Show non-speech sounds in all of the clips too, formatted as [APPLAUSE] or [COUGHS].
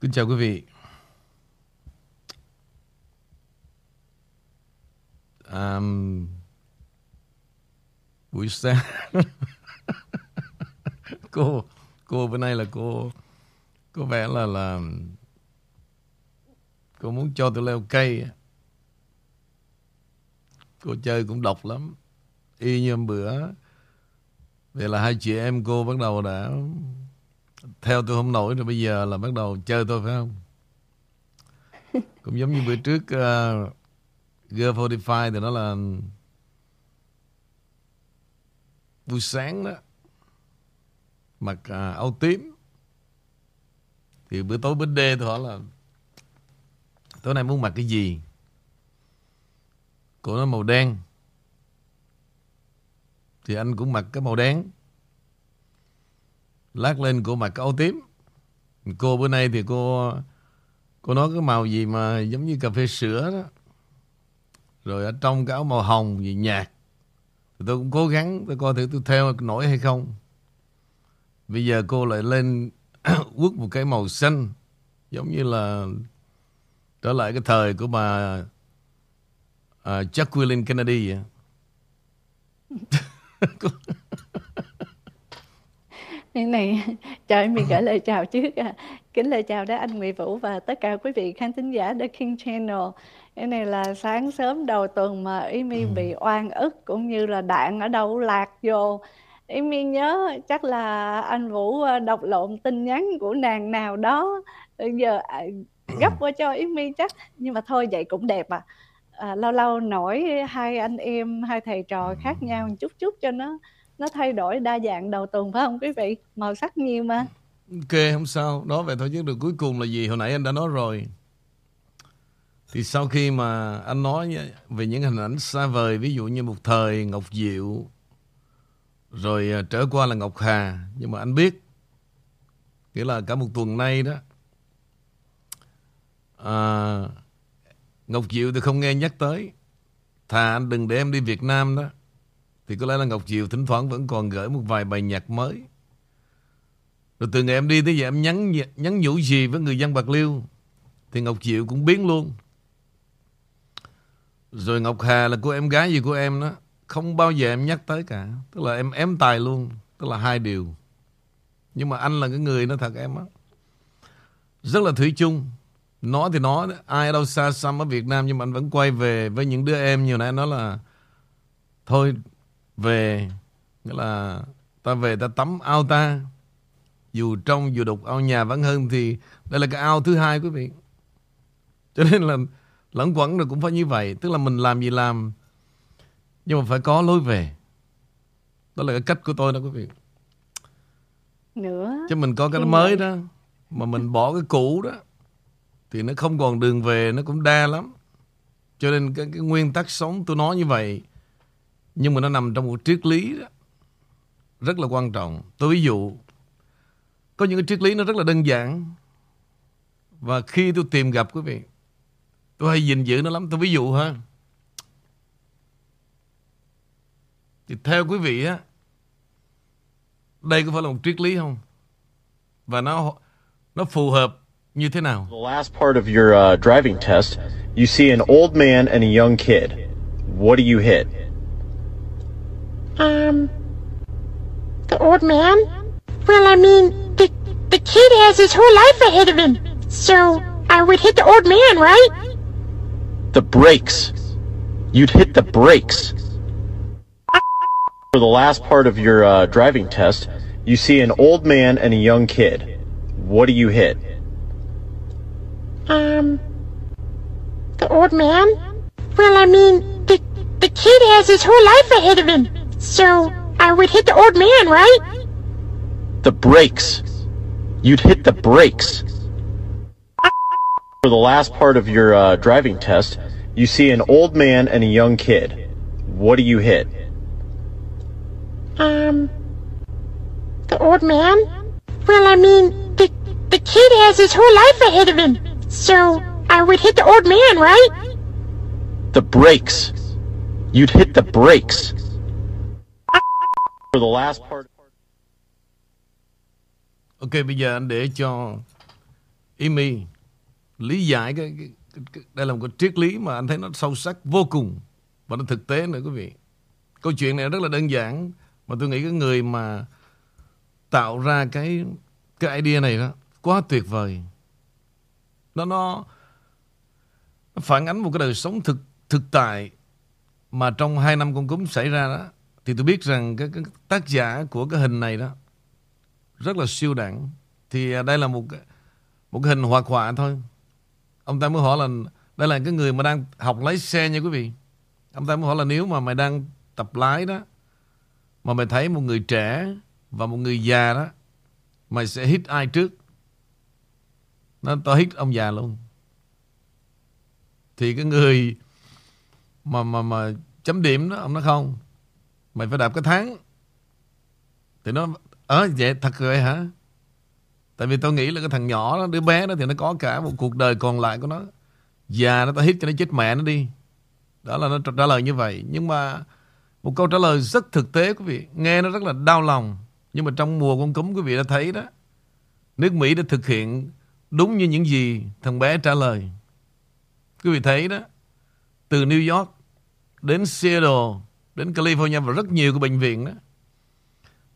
Kính chào quý vị. Um, buổi sáng. [LAUGHS] Cô cô bữa nay là cô có vẻ là là cô muốn cho tôi leo cây cô chơi cũng độc lắm. Y như hôm bữa vậy là hai chị em cô bắt đầu đã theo tôi không nổi rồi bây giờ là bắt đầu chơi tôi phải không? [LAUGHS] Cũng giống như bữa trước uh, G45 thì nó là buổi sáng đó. Mặc uh, áo tím. Thì bữa tối bên đê tôi hỏi là tối nay muốn mặc cái gì? Cô nói màu đen. Thì anh cũng mặc cái màu đen lát lên mặc cái áo tím. Cô bữa nay thì cô cô nói cái màu gì mà giống như cà phê sữa đó. Rồi ở trong cái áo màu hồng gì nhạt. Thì tôi cũng cố gắng tôi coi thử tôi theo nổi hay không. Bây giờ cô lại lên [COUGHS] quất một cái màu xanh giống như là trở lại cái thời của bà uh, Jacqueline Kennedy vậy. [LAUGHS] [LAUGHS] Cái này [LAUGHS] trời mình gửi lời chào trước à. Kính lời chào đến anh Nguyễn Vũ và tất cả quý vị khán thính giả The King Channel. Cái này là sáng sớm đầu tuần mà Amy ừ. bị oan ức cũng như là đạn ở đâu lạc vô. Amy nhớ chắc là anh Vũ ờ, đọc lộn tin nhắn của nàng nào đó. Bây giờ à, gấp qua cho Amy chắc. Nhưng mà thôi vậy cũng đẹp à. à lâu lâu nổi hai anh em, hai thầy trò khác nhau một chút chút cho nó nó thay đổi đa dạng đầu tuần phải không quý vị? Màu sắc nhiều mà. Ok không sao. Nói về thôi chứ được cuối cùng là gì? Hồi nãy anh đã nói rồi. Thì sau khi mà anh nói về những hình ảnh xa vời ví dụ như một thời Ngọc Diệu rồi à, trở qua là Ngọc Hà. Nhưng mà anh biết nghĩa là cả một tuần nay đó à, Ngọc Diệu thì không nghe nhắc tới. Thà anh đừng để em đi Việt Nam đó thì có lẽ là Ngọc Diệu thỉnh thoảng vẫn còn gửi một vài bài nhạc mới. Rồi từ ngày em đi tới giờ em nhắn nhắn nhủ gì với người dân Bạc Liêu, thì Ngọc Diệu cũng biến luôn. Rồi Ngọc Hà là cô em gái gì của em đó, không bao giờ em nhắc tới cả. Tức là em ém tài luôn. Tức là hai điều. Nhưng mà anh là cái người nó thật em á. Rất là thủy chung. Nói thì nói, ai đâu xa xăm ở Việt Nam nhưng mà anh vẫn quay về với những đứa em như nãy nói là, thôi về nghĩa là ta về ta tắm ao ta. Dù trong dù đục ao nhà vẫn hơn thì đây là cái ao thứ hai quý vị. Cho nên là lẫn quẩn rồi cũng phải như vậy. Tức là mình làm gì làm nhưng mà phải có lối về. Đó là cái cách của tôi đó quý vị. Nữa chứ mình có cái mới đó mà mình bỏ cái cũ đó thì nó không còn đường về nó cũng đa lắm. Cho nên cái, cái nguyên tắc sống tôi nói như vậy nhưng mà nó nằm trong một triết lý đó, rất là quan trọng. Tôi ví dụ, có những cái triết lý nó rất là đơn giản. Và khi tôi tìm gặp quý vị, tôi hay gìn giữ nó lắm. Tôi ví dụ ha. Thì theo quý vị á, đây có phải là một triết lý không? Và nó nó phù hợp như thế nào? The last part of your uh, driving test, you see an old man and a young kid. What do you hit? Um, the old man? Well, I mean, the, the kid has his whole life ahead of him. So I would hit the old man, right? The brakes. You'd hit the brakes. For the last part of your uh, driving test, you see an old man and a young kid. What do you hit? Um, the old man? Well, I mean, the, the kid has his whole life ahead of him. So, I would hit the old man, right? The brakes. You'd hit the brakes. For the last part of your uh, driving test, you see an old man and a young kid. What do you hit? Um, the old man? Well, I mean, the, the kid has his whole life ahead of him. So, I would hit the old man, right? The brakes. You'd hit the brakes. Ok bây giờ anh để cho Amy lý giải cái, cái, cái, cái đây là một cái triết lý mà anh thấy nó sâu sắc vô cùng và nó thực tế nữa quý vị. Câu chuyện này rất là đơn giản mà tôi nghĩ cái người mà tạo ra cái cái idea này đó quá tuyệt vời. Nó nó nó phản ánh một cái đời sống thực thực tại mà trong hai năm con cúm xảy ra đó thì tôi biết rằng cái, cái tác giả của cái hình này đó rất là siêu đẳng. Thì à, đây là một một cái hình hoạt họa thôi. Ông ta mới hỏi là đây là cái người mà đang học lái xe nha quý vị. Ông ta mới hỏi là nếu mà mày đang tập lái đó mà mày thấy một người trẻ và một người già đó mày sẽ hít ai trước? Nó tao hít ông già luôn. Thì cái người mà mà mà chấm điểm đó ông nói không mày phải đạp cái tháng thì nó ờ vậy thật rồi hả? Tại vì tao nghĩ là cái thằng nhỏ đó, đứa bé đó thì nó có cả một cuộc đời còn lại của nó. Già nó ta hít cho nó chết mẹ nó đi. Đó là nó trả lời như vậy. Nhưng mà một câu trả lời rất thực tế, quý vị. Nghe nó rất là đau lòng. Nhưng mà trong mùa con cúm, quý vị đã thấy đó, nước Mỹ đã thực hiện đúng như những gì thằng bé trả lời. Quý vị thấy đó, từ New York đến Seattle đến California và rất nhiều cái bệnh viện đó.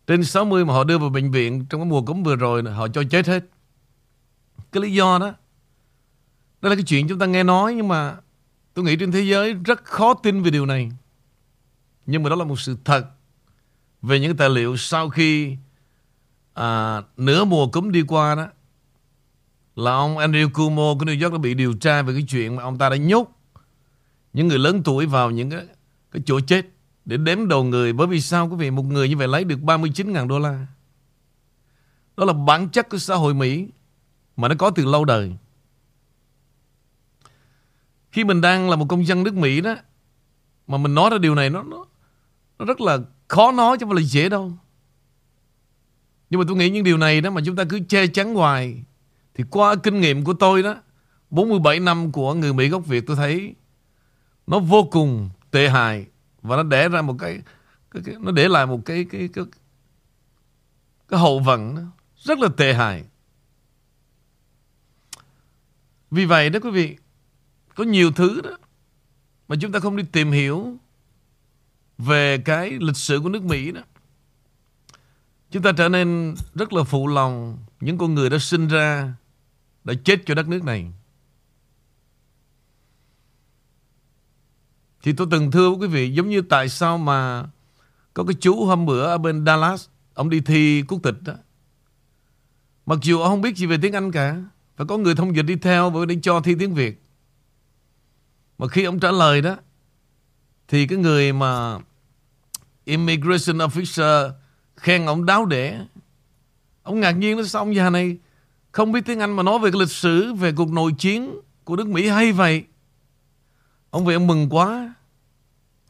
Trên 60 mà họ đưa vào bệnh viện trong cái mùa cúm vừa rồi họ cho chết hết. Cái lý do đó đó là cái chuyện chúng ta nghe nói nhưng mà tôi nghĩ trên thế giới rất khó tin về điều này. Nhưng mà đó là một sự thật về những tài liệu sau khi à, nửa mùa cúm đi qua đó là ông Andrew Cuomo của New York đã bị điều tra về cái chuyện mà ông ta đã nhốt những người lớn tuổi vào những cái, cái chỗ chết để đếm đầu người. Bởi vì sao quý vị? Một người như vậy lấy được 39.000 đô la. Đó là bản chất của xã hội Mỹ mà nó có từ lâu đời. Khi mình đang là một công dân nước Mỹ đó mà mình nói ra điều này nó nó, nó rất là khó nói chứ không phải là dễ đâu. Nhưng mà tôi nghĩ những điều này đó mà chúng ta cứ che chắn hoài thì qua kinh nghiệm của tôi đó 47 năm của người Mỹ gốc Việt tôi thấy nó vô cùng tệ hại và nó để ra một cái, cái, cái nó để lại một cái cái cái cái hậu vận đó, rất là tệ hại. Vì vậy đó quý vị, có nhiều thứ đó mà chúng ta không đi tìm hiểu về cái lịch sử của nước Mỹ đó. Chúng ta trở nên rất là phụ lòng những con người đã sinh ra, đã chết cho đất nước này. Thì tôi từng thưa với quý vị giống như tại sao mà có cái chú hôm bữa ở bên Dallas, ông đi thi quốc tịch đó. Mặc dù ông không biết gì về tiếng Anh cả, phải có người thông dịch đi theo và đi cho thi tiếng Việt. Mà khi ông trả lời đó, thì cái người mà immigration officer khen ông đáo để. Ông ngạc nhiên nó sao ông già này không biết tiếng Anh mà nói về cái lịch sử, về cuộc nội chiến của nước Mỹ hay vậy. Ông về ông mừng quá.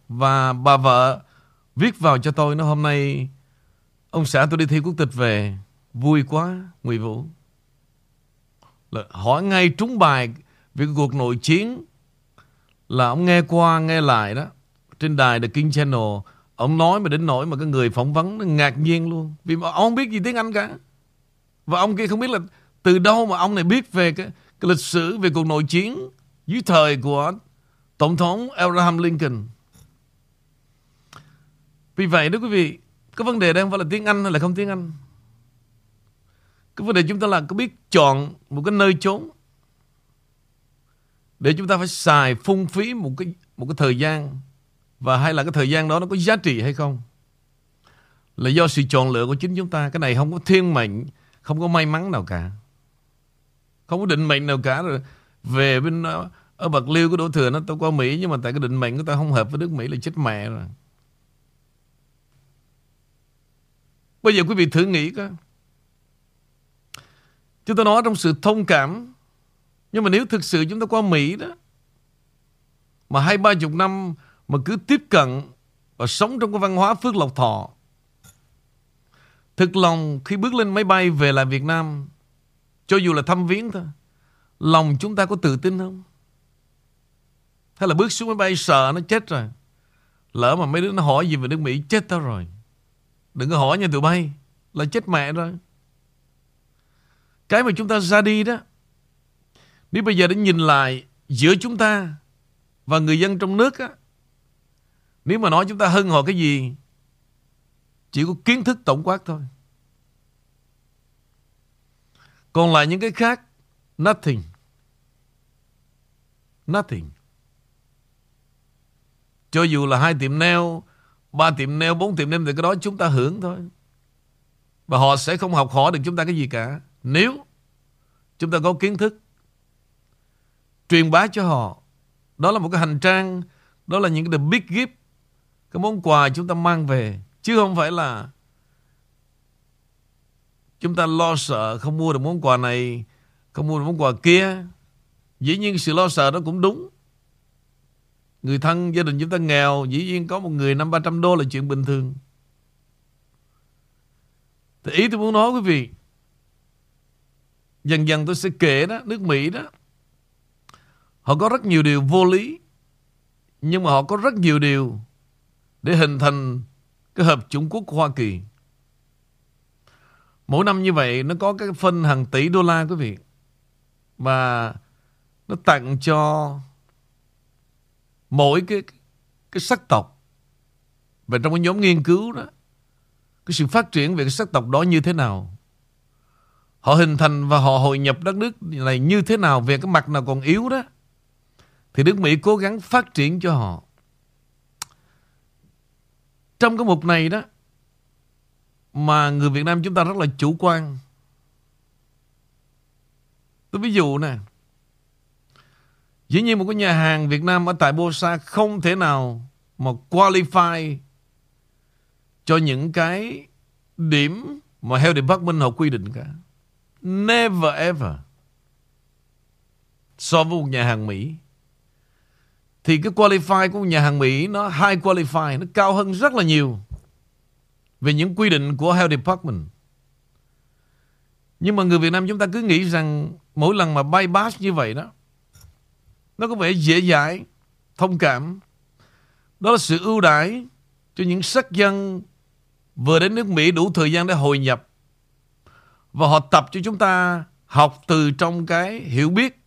Và bà vợ viết vào cho tôi nó hôm nay ông xã tôi đi thi quốc tịch về. Vui quá, Nguy Vũ. Là hỏi ngay trúng bài về cuộc nội chiến là ông nghe qua nghe lại đó trên đài The King Channel ông nói mà đến nỗi mà cái người phỏng vấn nó ngạc nhiên luôn vì mà ông không biết gì tiếng Anh cả và ông kia không biết là từ đâu mà ông này biết về cái, cái lịch sử về cuộc nội chiến dưới thời của Tổng thống Abraham Lincoln. Vì vậy đó quý vị, cái vấn đề đang phải là tiếng Anh hay là không tiếng Anh. Cái vấn đề chúng ta là có biết chọn một cái nơi trốn để chúng ta phải xài phung phí một cái một cái thời gian và hay là cái thời gian đó nó có giá trị hay không là do sự chọn lựa của chính chúng ta cái này không có thiên mệnh không có may mắn nào cả không có định mệnh nào cả rồi về bên ở Bạc Liêu có đổ thừa nó tôi qua Mỹ, nhưng mà tại cái định mệnh của ta không hợp với nước Mỹ là chết mẹ rồi. Bây giờ quý vị thử nghĩ coi. Chúng ta nói trong sự thông cảm, Nhưng mà nếu thực sự chúng ta qua Mỹ đó, Mà hai, ba chục năm Mà cứ tiếp cận Và sống trong cái văn hóa phước lộc thọ, Thực lòng khi bước lên máy bay về lại Việt Nam, Cho dù là thăm viếng thôi, Lòng chúng ta có tự tin không? Hay là bước xuống máy bay sợ nó chết rồi Lỡ mà mấy đứa nó hỏi gì về nước Mỹ Chết tao rồi Đừng có hỏi nha tụi bay Là chết mẹ rồi Cái mà chúng ta ra đi đó Nếu bây giờ để nhìn lại giữa chúng ta và người dân trong nước á, nếu mà nói chúng ta hơn họ cái gì, chỉ có kiến thức tổng quát thôi. Còn lại những cái khác, nothing. Nothing. Cho dù là hai tiệm nail, ba tiệm nail, bốn tiệm nail thì cái đó chúng ta hưởng thôi. Và họ sẽ không học hỏi được chúng ta cái gì cả. Nếu chúng ta có kiến thức truyền bá cho họ. Đó là một cái hành trang, đó là những cái the big gift, cái món quà chúng ta mang về. Chứ không phải là chúng ta lo sợ không mua được món quà này, không mua được món quà kia. Dĩ nhiên sự lo sợ đó cũng đúng. Người thân gia đình chúng ta nghèo, dĩ nhiên có một người năm ba trăm đô là chuyện bình thường. Thì ý tôi muốn nói quý vị, dần dần tôi sẽ kể đó, nước Mỹ đó, họ có rất nhiều điều vô lý, nhưng mà họ có rất nhiều điều để hình thành cái hợp chủng quốc của Hoa Kỳ. Mỗi năm như vậy nó có cái phân hàng tỷ đô la quý vị. Và nó tặng cho mỗi cái cái sắc tộc. Và trong cái nhóm nghiên cứu đó, cái sự phát triển về cái sắc tộc đó như thế nào. Họ hình thành và họ hội nhập đất nước này như thế nào về cái mặt nào còn yếu đó. Thì nước Mỹ cố gắng phát triển cho họ. Trong cái mục này đó mà người Việt Nam chúng ta rất là chủ quan. Tôi ví dụ nè. Dĩ nhiên một cái nhà hàng Việt Nam ở tại Bosa không thể nào mà qualify cho những cái điểm mà Health Department họ quy định cả. Never ever. So với một nhà hàng Mỹ. Thì cái qualify của một nhà hàng Mỹ nó high qualify, nó cao hơn rất là nhiều về những quy định của Health Department. Nhưng mà người Việt Nam chúng ta cứ nghĩ rằng mỗi lần mà bypass như vậy đó, nó có vẻ dễ dãi, thông cảm. Đó là sự ưu đãi cho những sắc dân vừa đến nước Mỹ đủ thời gian để hồi nhập. Và họ tập cho chúng ta học từ trong cái hiểu biết.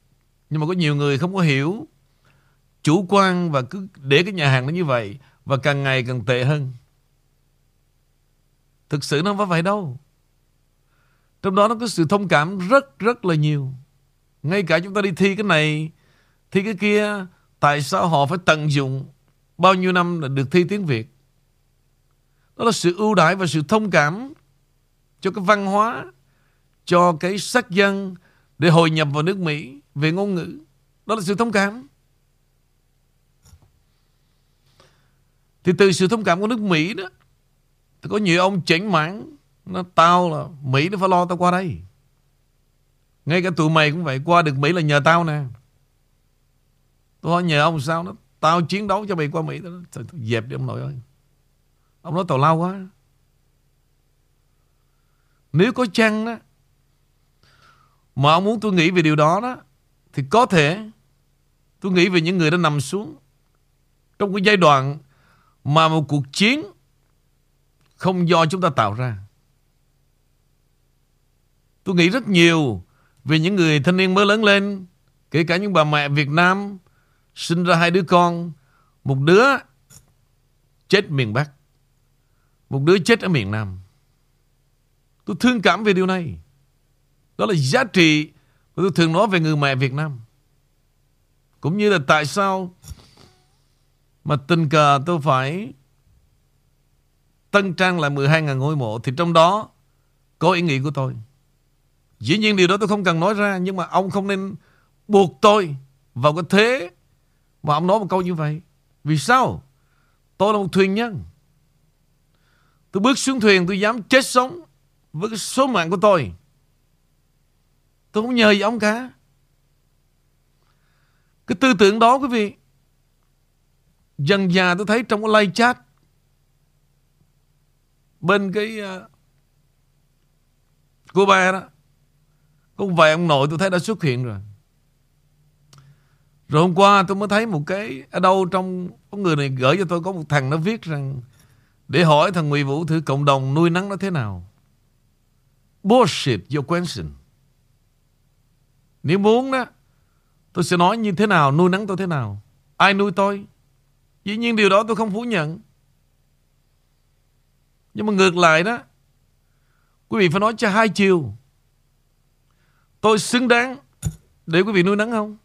Nhưng mà có nhiều người không có hiểu, chủ quan và cứ để cái nhà hàng nó như vậy và càng ngày càng tệ hơn. Thực sự nó không phải vậy đâu. Trong đó nó có sự thông cảm rất rất là nhiều. Ngay cả chúng ta đi thi cái này, thì cái kia, tại sao họ phải tận dụng bao nhiêu năm là được thi tiếng Việt? Đó là sự ưu đãi và sự thông cảm cho cái văn hóa, cho cái sắc dân để hội nhập vào nước Mỹ về ngôn ngữ. Đó là sự thông cảm. Thì từ sự thông cảm của nước Mỹ đó thì có nhiều ông chỉnh mãn Nó tao là Mỹ nó phải lo tao qua đây Ngay cả tụi mày cũng vậy Qua được Mỹ là nhờ tao nè Tôi hỏi nhờ ông sao nó Tao chiến đấu cho mày qua Mỹ Thôi, thôi, Dẹp đi ông nội ơi. Ông nói tào lao quá. Nếu có chăng đó Mà ông muốn tôi nghĩ về điều đó đó Thì có thể Tôi nghĩ về những người đã nằm xuống Trong cái giai đoạn Mà một cuộc chiến không do chúng ta tạo ra. Tôi nghĩ rất nhiều về những người thanh niên mới lớn lên, kể cả những bà mẹ Việt Nam sinh ra hai đứa con, một đứa chết miền Bắc, một đứa chết ở miền Nam. Tôi thương cảm về điều này. Đó là giá trị mà tôi thường nói về người mẹ Việt Nam. Cũng như là tại sao mà tình cờ tôi phải Tân trang lại 12.000 ngôi mộ Thì trong đó có ý nghĩ của tôi Dĩ nhiên điều đó tôi không cần nói ra Nhưng mà ông không nên buộc tôi Vào cái thế mà ông nói một câu như vậy Vì sao? Tôi là một thuyền nhân. Tôi bước xuống thuyền tôi dám chết sống Với cái số mạng của tôi. Tôi không nhờ gì ông cả. Cái tư tưởng đó quý vị Dần già tôi thấy trong cái live chat. Bên cái ờ, uh, Cuba đó có vài ông nội tôi thấy đã xuất hiện rồi rồi hôm qua tôi mới thấy một cái, ở đâu trong, có người này gửi cho tôi có một thằng nó viết rằng, để hỏi thằng Nguyễn Vũ thử cộng đồng nuôi nắng nó thế nào. Bullshit your question. Nếu muốn đó, Tôi sẽ nói như thế nào, Nuôi nắng tôi thế nào? Ai nuôi tôi? Dĩ nhiên điều đó tôi không phủ nhận. Nhưng mà ngược lại đó, Quý vị phải nói cho hai chiều. Tôi xứng đáng Để quý vị nuôi nắng không?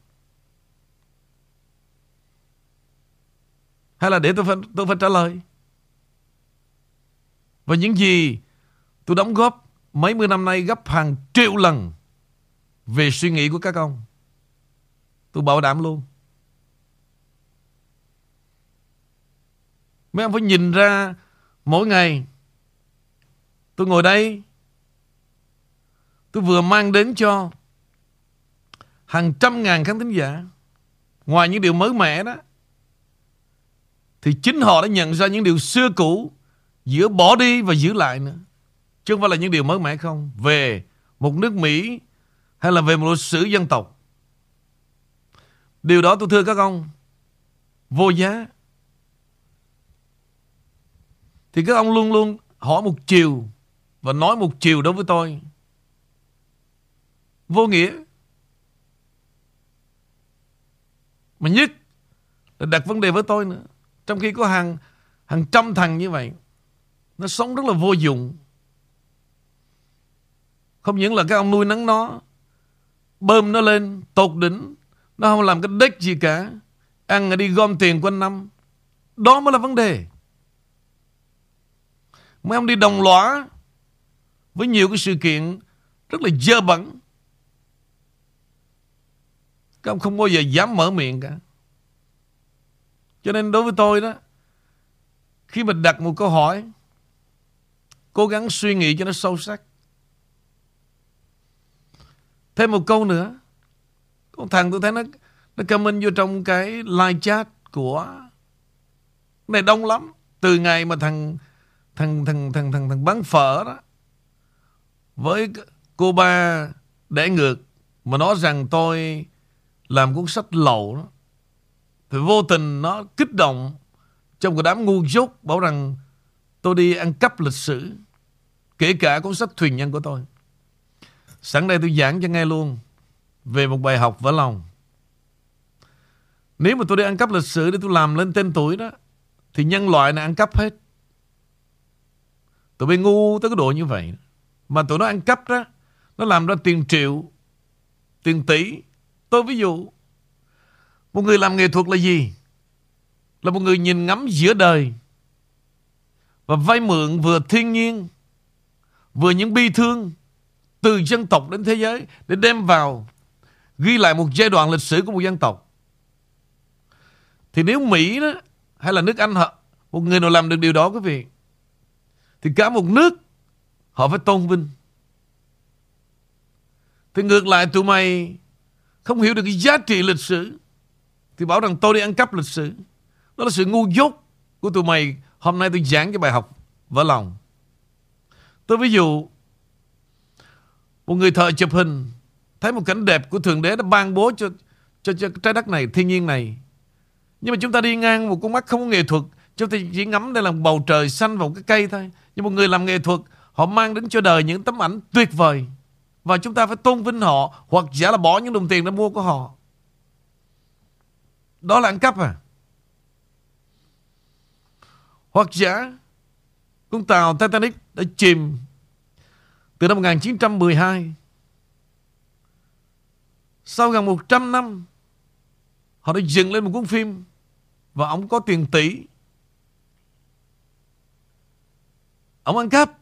Hay là để tôi phải, tôi phải trả lời? Và những gì Tôi đóng góp mấy mươi năm nay gấp hàng triệu lần Về suy nghĩ của các ông Tôi bảo đảm luôn. Mấy ông phải nhìn ra Mỗi ngày Tôi ngồi đây Tôi vừa mang đến cho Hàng trăm ngàn khán thính giả. Ngoài những điều mới mẻ đó thì chính họ đã nhận ra những điều xưa cũ, Giữa bỏ đi và giữ lại nữa. Chứ không phải là những điều mới mẻ không? Về một nước Mỹ Hay là về một lịch sử dân tộc? Điều đó, tôi thưa các ông, Vô giá. Thì các ông luôn luôn hỏi một chiều Và nói một chiều đối với tôi. Vô nghĩa. Mà nhất là đặt vấn đề với tôi nữa. Trong khi có hàng hàng trăm thằng như vậy, Nó sống rất là vô dụng. Không những là các ông nuôi nắng nó, Bơm nó lên, Tột đỉnh, Nó không làm cái đếch gì cả. Ăn đi gom tiền quanh năm. Đó mới là vấn đề. Mấy ông đi đồng lõa Với nhiều cái sự kiện Rất là dơ bẩn. Các ông không bao giờ dám mở miệng cả. Cho nên đối với tôi đó, Khi mình đặt một câu hỏi, Cố gắng suy nghĩ cho nó sâu sắc. Thêm một câu nữa, Con thằng tôi thấy nó Nó comment vô trong cái live chat của Này đông lắm. Từ ngày mà thằng Thằng thằng thằng thằng thằng bán phở đó, Với cô ba Để ngược, Mà nói rằng tôi Làm cuốn sách lậu đó thì vô tình nó kích động Trong cái đám ngu dốt Bảo rằng tôi đi ăn cắp lịch sử, Kể cả cuốn sách thuyền nhân của tôi. Sẵn đây tôi giảng cho nghe luôn Về một bài học vỡ lòng. Nếu mà tôi đi ăn cắp lịch sử Để tôi làm lên tên tuổi đó, Thì nhân loại này ăn cắp hết. Tụi bay ngu tới cái độ như vậy. Mà tụi nó ăn cắp đó, Nó làm ra tiền triệu, Tiền tỷ. Tôi ví dụ một người làm nghệ thuật là gì? Là một người nhìn ngắm giữa đời Và vay mượn vừa thiên nhiên, Vừa những bi thương Từ dân tộc đến thế giới Để đem vào, Ghi lại một giai đoạn lịch sử của một dân tộc. Thì nếu Mỹ đó Hay là nước Anh họ, Một người nào làm được điều đó quý vị, thì cả một nước Họ phải tôn vinh. Thì ngược lại, tụi mày Không hiểu được cái giá trị lịch sử thì bảo rằng tôi đi ăn cắp lịch sử. Đó là sự ngu dốt Của tụi mày. Hôm nay tôi giảng cái bài học Vỡ lòng. Tôi ví dụ Một người thợ chụp hình Thấy một cảnh đẹp của Thượng Đế đã ban bố cho, cho, cho trái đất này, thiên nhiên này. Nhưng mà chúng ta đi ngang một con mắt không có nghệ thuật. Chúng ta chỉ ngắm đây là bầu trời xanh và một cái cây thôi. Nhưng một người làm nghệ thuật Họ mang đến cho đời những tấm ảnh tuyệt vời. Và chúng ta phải tôn vinh họ Hoặc giả là bỏ những đồng tiền đã mua của họ. Đó là ăn cắp à? Hoặc giả, Con tàu Titanic đã chìm Từ năm 1912 Sau gần 100 năm, Họ đã dựng lên một cuốn phim Và ông có tiền tỷ. Ông ăn cắp.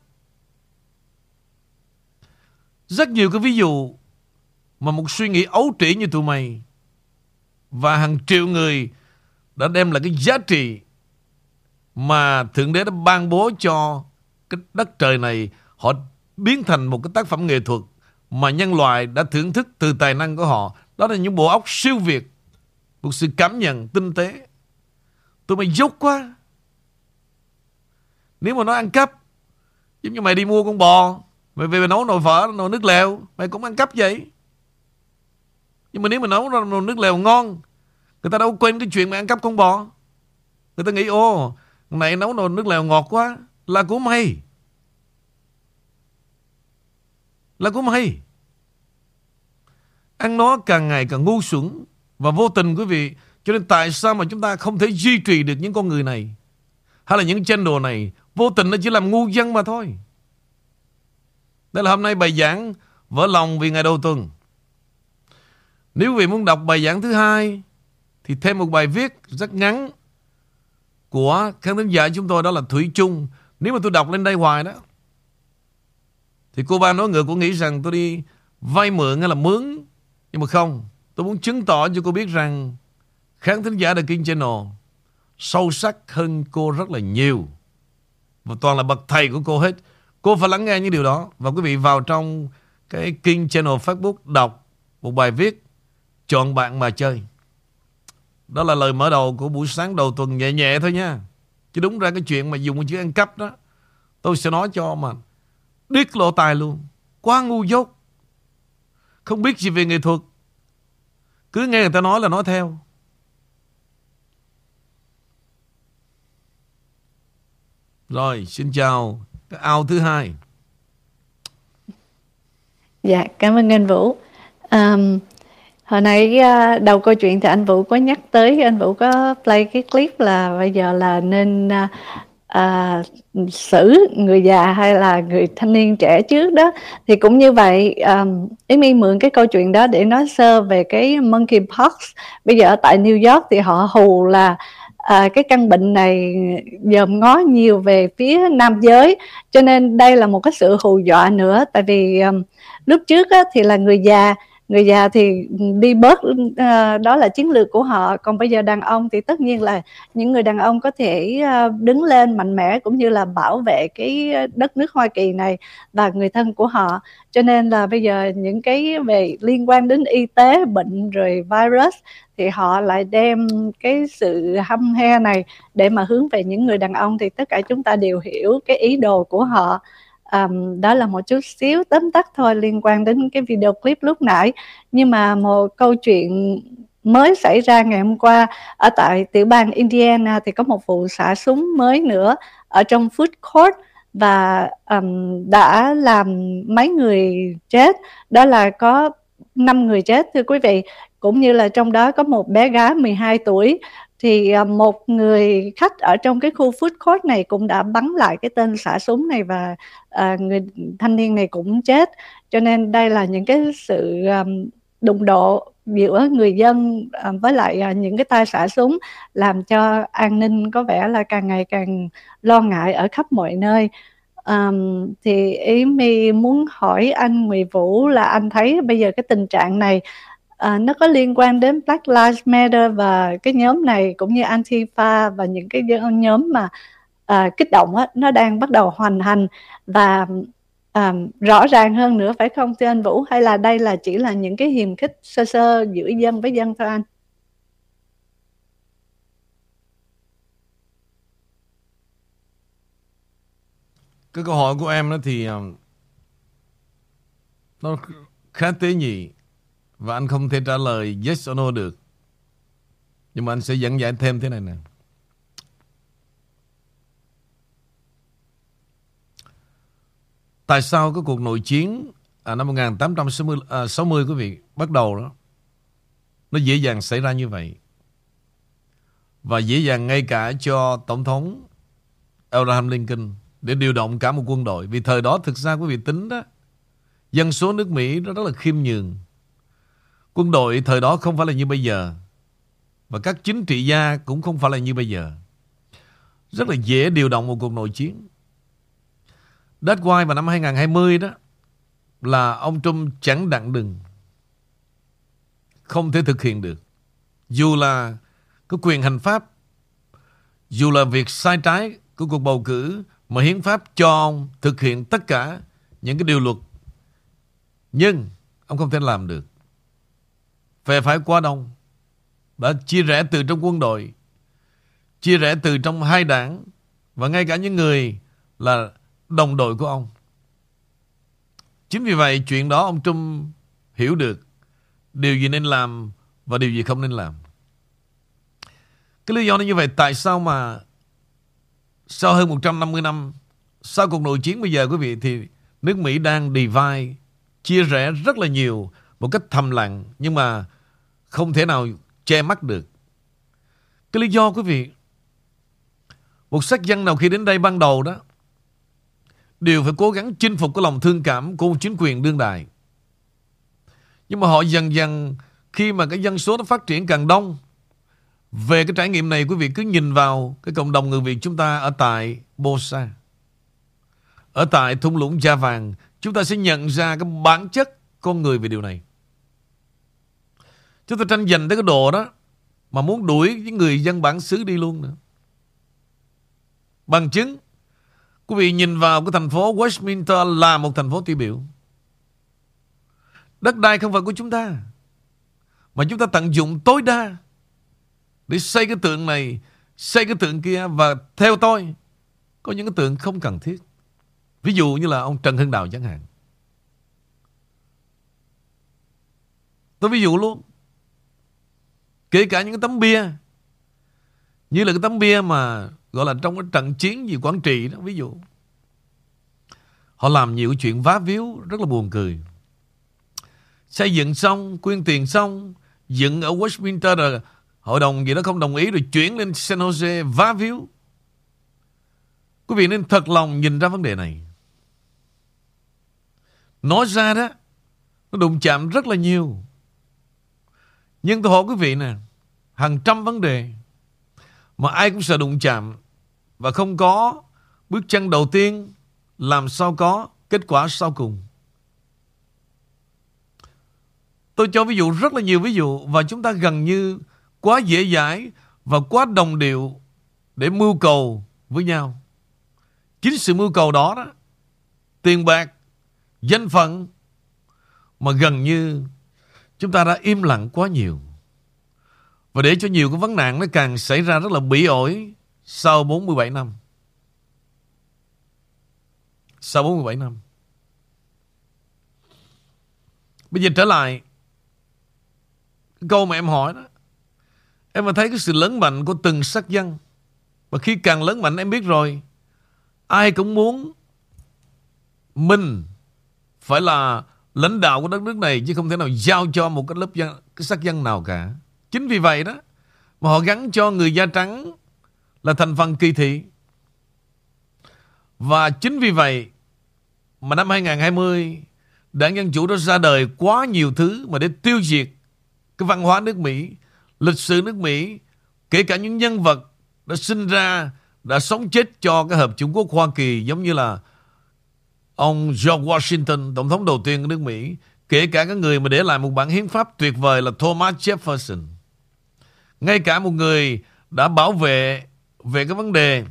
Rất nhiều cái ví dụ Mà một suy nghĩ ấu trĩ như tụi mày. Và hàng triệu người Đã đem lại cái giá trị Mà Thượng Đế đã ban bố cho Cái đất trời này. Họ biến thành một cái tác phẩm nghệ thuật Mà nhân loại đã thưởng thức từ tài năng của họ. Đó là những bộ óc siêu việt Một sự cảm nhận tinh tế. Tụi mày dốt quá. Nếu mà nó ăn cắp Giống như mày đi mua con bò Mày về mày nấu nồi phở, nồi nước lèo Mày cũng ăn cắp vậy. Nhưng mà nếu mà nấu ra nồi nước lèo ngon, Người ta đâu quên cái chuyện mà ăn cắp con bò. Người ta nghĩ ô Này nấu nồi nước lèo ngọt quá, Là của mày. Là của mày. Ăn nó càng ngày càng ngu xuẩn Và vô tình, quý vị. Cho nên tại sao mà chúng ta không thể duy trì được những con người này? Hay là những channel này, Vô tình nó chỉ làm ngu dân mà thôi. Đây là hôm nay bài giảng Vỡ lòng vì ngày đầu tuần. Nếu quý vị muốn đọc bài giảng thứ hai, Thì thêm một bài viết rất ngắn Của khán thính giả chúng tôi, Đó là Thủy Trung Nếu mà tôi đọc lên đây hoài đó, Thì cô ba nói người cũng nghĩ rằng tôi đi vay mượn hay là mướn Nhưng mà không, Tôi muốn chứng tỏ cho cô biết rằng khán thính giả The King Channel sâu sắc hơn cô rất là nhiều. Và toàn là bậc thầy của cô hết. Cô phải lắng nghe những điều đó. Và quý vị vào trong cái King Channel Facebook đọc một bài viết Chọn bạn mà chơi. Đó là lời mở đầu của buổi sáng đầu tuần nhẹ nhẹ thôi nha. Chứ đúng ra cái chuyện mà dùng chữ ăn cắp đó tôi sẽ nói cho mà điếc lộ tài luôn. Quá ngu dốt. Không biết gì về nghệ thuật cứ nghe người ta nói là nói theo Rồi xin chào Cái ao thứ hai Dạ cảm ơn anh Vũ um, Hồi nãy à, đầu câu chuyện thì anh Vũ có nhắc tới Anh Vũ có play cái clip là Bây giờ là nên à, à xử người già hay là người thanh niên trẻ trước đó. Thì cũng như vậy à, um, Amy mượn cái câu chuyện đó để nói sơ về cái monkeypox. Bây giờ ở tại New York thì họ hù là à, cái căn bệnh này dòm ngó nhiều về phía nam giới. Cho nên đây là một cái sự hù dọa nữa tại vì um, lúc trước á, thì là người già người già thì đi bớt ờ, đó là chiến lược của họ. Còn bây giờ đàn ông thì tất nhiên là những người đàn ông có thể ờ, đứng lên mạnh mẽ cũng như là bảo vệ cái đất nước Hoa Kỳ này và người thân của họ. Cho nên là bây giờ những cái về liên quan đến y tế, bệnh rồi virus thì họ lại đem cái sự hâm he này để mà hướng về những người đàn ông. Thì tất cả chúng ta đều hiểu cái ý đồ của họ um, đó là một chút xíu tóm tắt thôi liên quan đến cái video clip lúc nãy. Nhưng mà một câu chuyện mới xảy ra ngày hôm qua ở tại tiểu bang Indiana thì có một vụ xả súng mới nữa ở trong food court và um, đã làm mấy người chết. Đó là có 5 người chết thưa quý vị. Cũng như là trong đó có một bé gái 12 tuổi thì à, một người khách ở trong cái khu food court này cũng đã bắn lại cái tên xả súng này và à, người thanh niên này cũng chết. Cho nên đây là những cái sự um, đụng độ giữa người dân um, với lại uh, những cái tay xả súng làm cho an ninh có vẻ là càng ngày càng lo ngại ở khắp mọi nơi. Um, thì ý mi muốn hỏi anh Nguyễn Vũ là anh thấy bây giờ cái tình trạng này à, nó có liên quan đến Black Lives Matter và cái nhóm này cũng như Antifa và những cái nhóm mà à, kích động á, nó đang bắt đầu hoành hành và à, rõ ràng hơn nữa phải không thưa anh Vũ hay là đây là chỉ là những cái hiềm khích sơ sơ giữa dân với dân thôi anh? Cái câu hỏi của em đó thì nó khá tế nhị và anh không thể trả lời yes or no được. Nhưng mà anh sẽ dẫn giải thêm thế này nè. Tại sao cái cuộc nội chiến à, năm 1860 à, 60 quý vị bắt đầu đó nó dễ dàng xảy ra như vậy và dễ dàng ngay cả cho tổng thống Abraham Lincoln để điều động cả một quân đội vì thời đó thực ra quý vị tính đó dân số nước Mỹ nó rất là khiêm nhường Quân đội thời đó không phải là như bây giờ. Và các chính trị gia cũng không phải là như bây giờ. Rất là dễ điều động một cuộc nội chiến. That's why vào năm 2020 đó Là ông Trump chẳng đặng đừng. Không thể thực hiện được. Dù là cái quyền hành pháp, Dù là việc sai trái của cuộc bầu cử Mà hiến pháp cho ông thực hiện tất cả những cái điều luật. Nhưng ông không thể làm được. Phe phái quá đông đã chia rẽ từ trong quân đội, chia rẽ từ trong hai đảng và ngay cả những người là đồng đội của ông. Chính vì vậy chuyện đó ông Trump hiểu được điều gì nên làm và điều gì không nên làm. Cái lý do nó như vậy tại sao mà sau hơn 150 năm sau cuộc nội chiến bây giờ quý vị thì nước Mỹ đang divide chia rẽ rất là nhiều một cách thầm lặng nhưng mà không thể nào che mắt được. Cái lý do quý vị, một sắc dân nào khi đến đây ban đầu đó, đều phải cố gắng chinh phục cái lòng thương cảm của chính quyền đương đại. Nhưng mà họ dần dần khi mà cái dân số nó phát triển càng đông về cái trải nghiệm này quý vị cứ nhìn vào cái cộng đồng người Việt chúng ta ở tại Bosa. Ở tại thung lũng Gia vàng chúng ta sẽ nhận ra cái bản chất con người về điều này. Chúng ta tranh giành tới cái đồ đó mà muốn đuổi những người dân bản xứ đi luôn nữa. Bằng chứng Quý vị nhìn vào cái thành phố Westminster là một thành phố tiêu biểu. Đất đai không phải của chúng ta. Mà chúng ta tận dụng tối đa để xây cái tượng này, xây cái tượng kia và theo tôi có những cái tượng không cần thiết. Ví dụ như là ông Trần Hưng Đạo chẳng hạn. Tôi ví dụ luôn. Kể cả những cái tấm bia. Như là cái tấm bia mà, gọi là, trong cái trận chiến gì Quảng Trị đó, ví dụ. Họ làm nhiều chuyện vá víu, rất là buồn cười. Xây dựng xong, quyên tiền xong, dựng ở Westminster rồi, hội đồng gì đó không đồng ý rồi chuyển lên San Jose vá víu. Quý vị nên thật lòng nhìn ra vấn đề này. Nói ra đó, nó đụng chạm rất là nhiều nhưng tôi hỏi quý vị nè hàng trăm vấn đề mà ai cũng sợ đụng chạm và không có bước chân đầu tiên làm sao có kết quả sau cùng. Tôi cho ví dụ rất là nhiều ví dụ và chúng ta gần như quá dễ dãi và quá đồng điệu để mưu cầu với nhau. Chính sự mưu cầu đó đó, tiền bạc, danh phận mà gần như chúng ta đã im lặng quá nhiều. Và để cho nhiều cái vấn nạn nó càng xảy ra rất là bị ổi sau 47 năm. Sau 47 năm. Bây giờ trở lại, câu mà em hỏi đó. Em mà thấy cái sự lớn mạnh của từng sắc dân. Và khi càng lớn mạnh em biết rồi. Ai cũng muốn mình phải là lãnh đạo của đất nước này chứ không thể nào giao cho một cái lớp dân, cái sắc dân nào cả. Chính vì vậy đó mà họ gắn cho người da trắng là thành phần kỳ thị. Và chính vì vậy mà năm 2020 Đảng Dân Chủ đã ra đời quá nhiều thứ mà để tiêu diệt cái văn hóa nước Mỹ, lịch sử nước Mỹ, kể cả những nhân vật đã sinh ra, đã sống chết cho cái Hợp Trung Quốc Hoa Kỳ giống như là ông George Washington, tổng thống đầu tiên của nước Mỹ, kể cả các người mà để lại một bản hiến pháp tuyệt vời là Thomas Jefferson. Ngay cả một người đã bảo vệ về cái vấn đề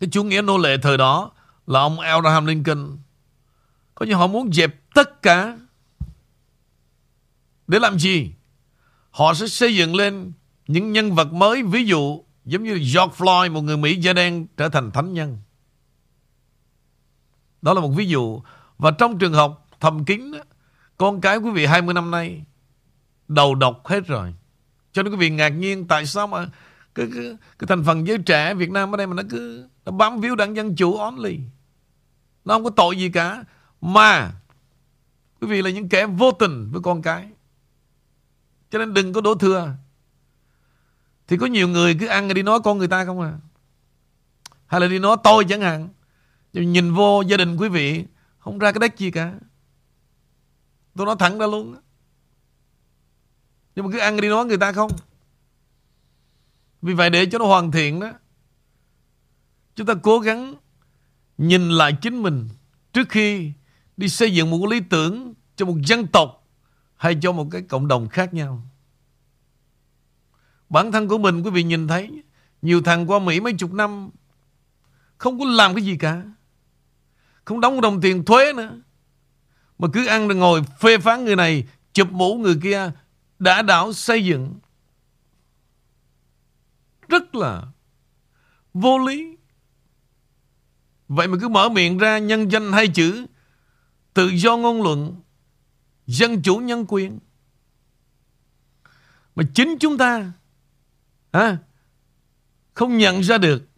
cái chủ nghĩa nô lệ thời đó là ông Abraham Lincoln. Có như họ muốn dẹp tất cả để làm gì? Họ sẽ xây dựng lên những nhân vật mới, ví dụ giống như George Floyd, một người Mỹ da đen trở thành thánh nhân. Đó là một ví dụ. Và trong trường học thầm kín, con cái quý vị 20 năm nay đầu độc hết rồi. Cho nên quý vị ngạc nhiên tại sao mà cái, cái, cái thành phần giới trẻ Việt Nam ở đây mà nó cứ nó bám víu đảng Dân Chủ only. Nó không có tội gì cả. Mà quý vị là những kẻ vô tình với con cái. Cho nên đừng có đổ thừa. Thì có nhiều người cứ ăn rồi đi nói con người ta không à. Hay là đi nói tôi chẳng hạn. Nhìn vô gia đình quý vị, không ra cái đếch gì cả. Tôi nói thẳng ra luôn. Nhưng mà cứ ăn đi nói người ta không. Vì vậy để cho nó hoàn thiện đó Chúng ta cố gắng Nhìn lại chính mình Trước khi đi xây dựng một lý tưởng Cho một dân tộc Hay cho một cái cộng đồng khác nhau Bản thân của mình quý vị nhìn thấy, Nhiều thằng qua Mỹ mấy chục năm, Không có làm cái gì cả không đóng đồng tiền thuế nữa Mà cứ ăn rồi ngồi phê phán người này Chụp mũ người kia Đã đảo xây dựng rất là vô lý. Vậy mà cứ mở miệng ra nhân danh hai chữ tự do ngôn luận, dân chủ nhân quyền. Mà chính chúng ta à, không nhận ra được.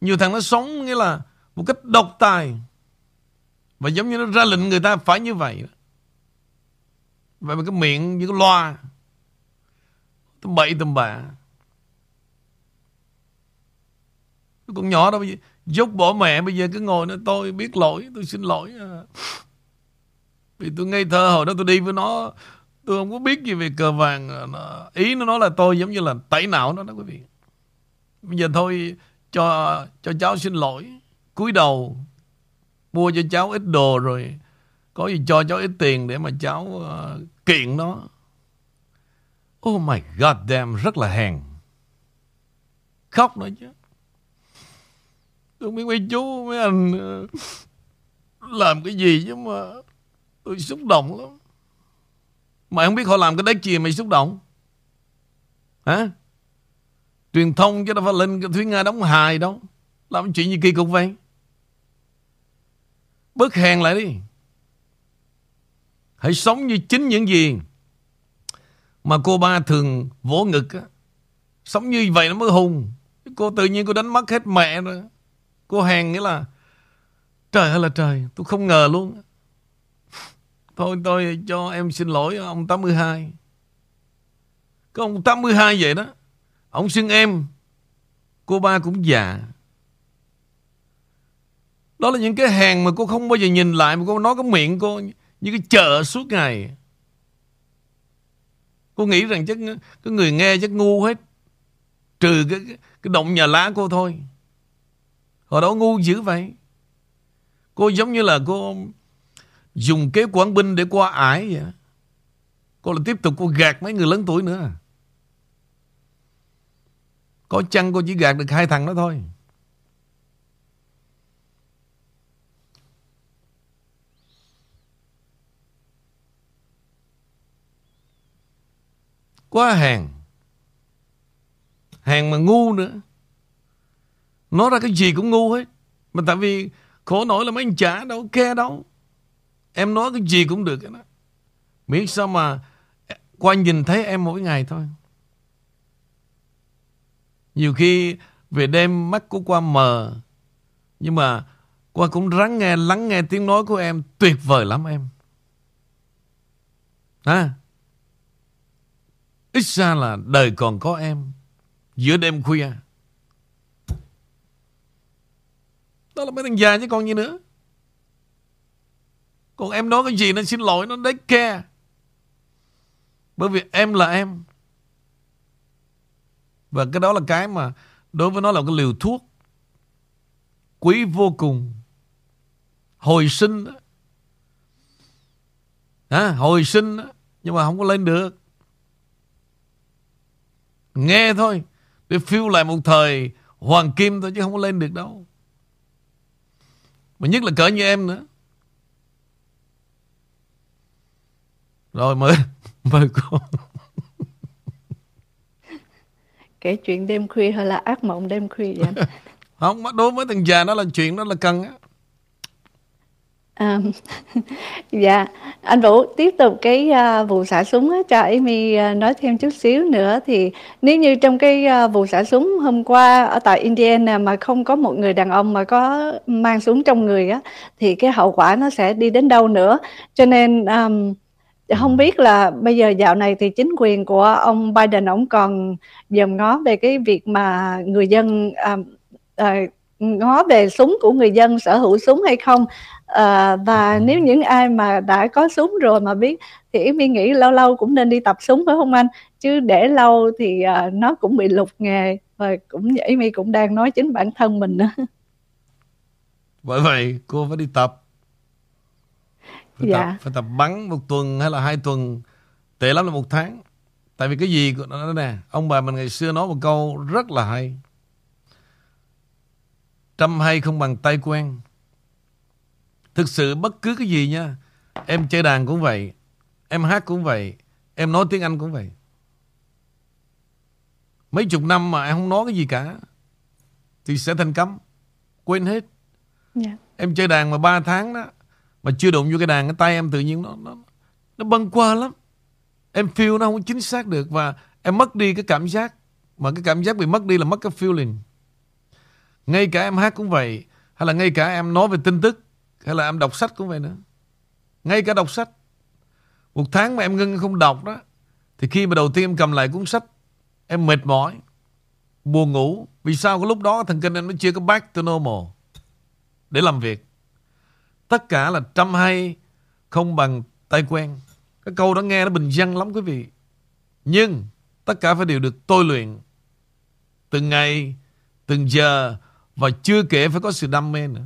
Nhiều thằng nó sống, nghĩa là một cách độc tài. Và giống như nó ra lệnh người ta phải như vậy. Vậy mà cái miệng như cái loa Tầm bậy tầm bạ Con nhỏ đó bây giờ Dốc bỏ mẹ, bây giờ cứ ngồi nói, tôi biết lỗi, Tôi xin lỗi. À. Vì tôi ngây thơ, hồi đó tôi đi với nó, Tôi không có biết gì về cờ vàng à, Ý nó nói là tôi giống như là tẩy não nó đó quý vị Bây giờ thôi cho cho cháu xin lỗi. Cúi đầu mua cho cháu ít đồ rồi có gì cho cháu ít tiền để mà cháu uh, kiện nó. Oh my god damn rất là hèn. Khóc nữa chứ. Tôi biết mấy chú mấy anh uh, làm cái gì chứ mà tôi xúc động lắm. Mày không biết họ làm cái đấy gì mày xúc động. Hả? Truyền thông chứ đâu phải lên Thúy Nga đóng hài đâu. Làm chuyện gì kỳ cục vậy. Bớt hèn lại đi. Hãy sống như chính những gì mà cô ba thường vỗ ngực á. sống như vậy nó mới hùng. Cô tự nhiên cô đánh mất hết mẹ rồi. Cô hèn nghĩa là, trời ơi là trời, tôi không ngờ luôn thôi, tôi cho em xin lỗi, ông 82 cái ông 82 vậy đó. Ông xưng em. Cô ba cũng già. Đó là những cái hàng mà cô không bao giờ nhìn lại Mà cô nói cái miệng cô Như cái chợ suốt ngày. Cô nghĩ rằng chắc Cái người nghe chắc ngu hết. Trừ cái, cái, động nhà lá cô thôi. Hồi đó ngu dữ vậy. Cô giống như là cô Dùng kế quảng binh để qua ải vậy. Cô là tiếp tục cô gạt mấy người lớn tuổi nữa có chăng cô chỉ gạt được hai thằng đó thôi? Quá hàng Hàng mà ngu nữa. Nói ra cái gì cũng ngu hết. Mà tại vì khổ nổi là mấy anh trả đâu khe đâu. Em nói cái gì cũng được. Miễn sao mà Qua nhìn thấy em mỗi ngày thôi nhiều khi về đêm mắt của qua mờ. Nhưng mà qua cũng ráng nghe, lắng nghe tiếng nói của em. Tuyệt vời lắm em. À, ít ra là đời còn có em. Giữa đêm khuya. Đó là mấy thằng già chứ còn gì nữa. Còn em nói cái gì nó xin lỗi nó đấy ke. Bởi vì em là em. Và cái đó là cái mà đối với nó là cái liều thuốc quý vô cùng. Hồi sinh. À, hồi sinh. Nhưng mà không có lên được. Nghe thôi. Để phiêu lại một thời hoàng kim thôi chứ không có lên được đâu. Mà nhất là cỡ như em nữa. Rồi mời, [LAUGHS] mời cô kể chuyện đêm khuya hay là ác mộng đêm khuya vậy anh? [LAUGHS] không đối với thằng già đó là chuyện đó là cần á. À, [LAUGHS] dạ. Anh Vũ tiếp tục cái uh, vụ xả súng á, cho Amy uh, nói thêm chút xíu nữa. Thì nếu như trong cái uh, vụ xả súng hôm qua ở tại Indiana mà không có một người đàn ông mà có mang súng trong người á thì cái hậu quả nó sẽ đi đến đâu nữa? Cho nên um, không biết là bây giờ dạo này thì chính quyền của ông Biden ông còn dòm ngó về cái việc mà người dân à, à, ngó về súng của người dân sở hữu súng hay không? À, và nếu những ai mà đã có súng rồi mà biết thì Yến nghĩ lâu lâu cũng nên đi tập súng phải không anh? Chứ để lâu thì à, nó cũng bị lục nghề và cũng Yến My cũng đang nói chính bản thân mình nữa. [LAUGHS] Bởi vậy cô phải đi tập phải, dạ. tập, phải tập bắn một tuần hay là hai tuần Tệ lắm là một tháng Tại vì cái gì nó nè Ông bà mình ngày xưa nói một câu rất là hay Trăm hay không bằng tay quen Thực sự bất cứ cái gì nha Em chơi đàn cũng vậy Em hát cũng vậy Em nói tiếng Anh cũng vậy Mấy chục năm mà em không nói cái gì cả Thì sẽ thành cấm Quên hết yeah. Dạ. Em chơi đàn mà 3 tháng đó mà chưa đụng vô cái đàn, cái tay em tự nhiên nó nó nó băng qua lắm. Em feel nó không chính xác được và em mất đi cái cảm giác. Mà cái cảm giác bị mất đi là mất cái feeling. Ngay cả em hát cũng vậy, hay là ngay cả em nói về tin tức, hay là em đọc sách cũng vậy nữa. Ngay cả đọc sách. Một tháng mà em ngưng không đọc đó, Thì khi mà đầu tiên em cầm lại cuốn sách, Em mệt mỏi, Buồn ngủ. Vì sao? Cái lúc đó thần kinh em nó chưa có back to normal Để làm việc. Tất cả là trăm hay Không bằng tay quen. Cái câu đó nghe nó bình dân lắm quý vị. Nhưng Tất cả phải đều được tôi luyện. Từng ngày Từng giờ Và chưa kể phải có sự đam mê nữa.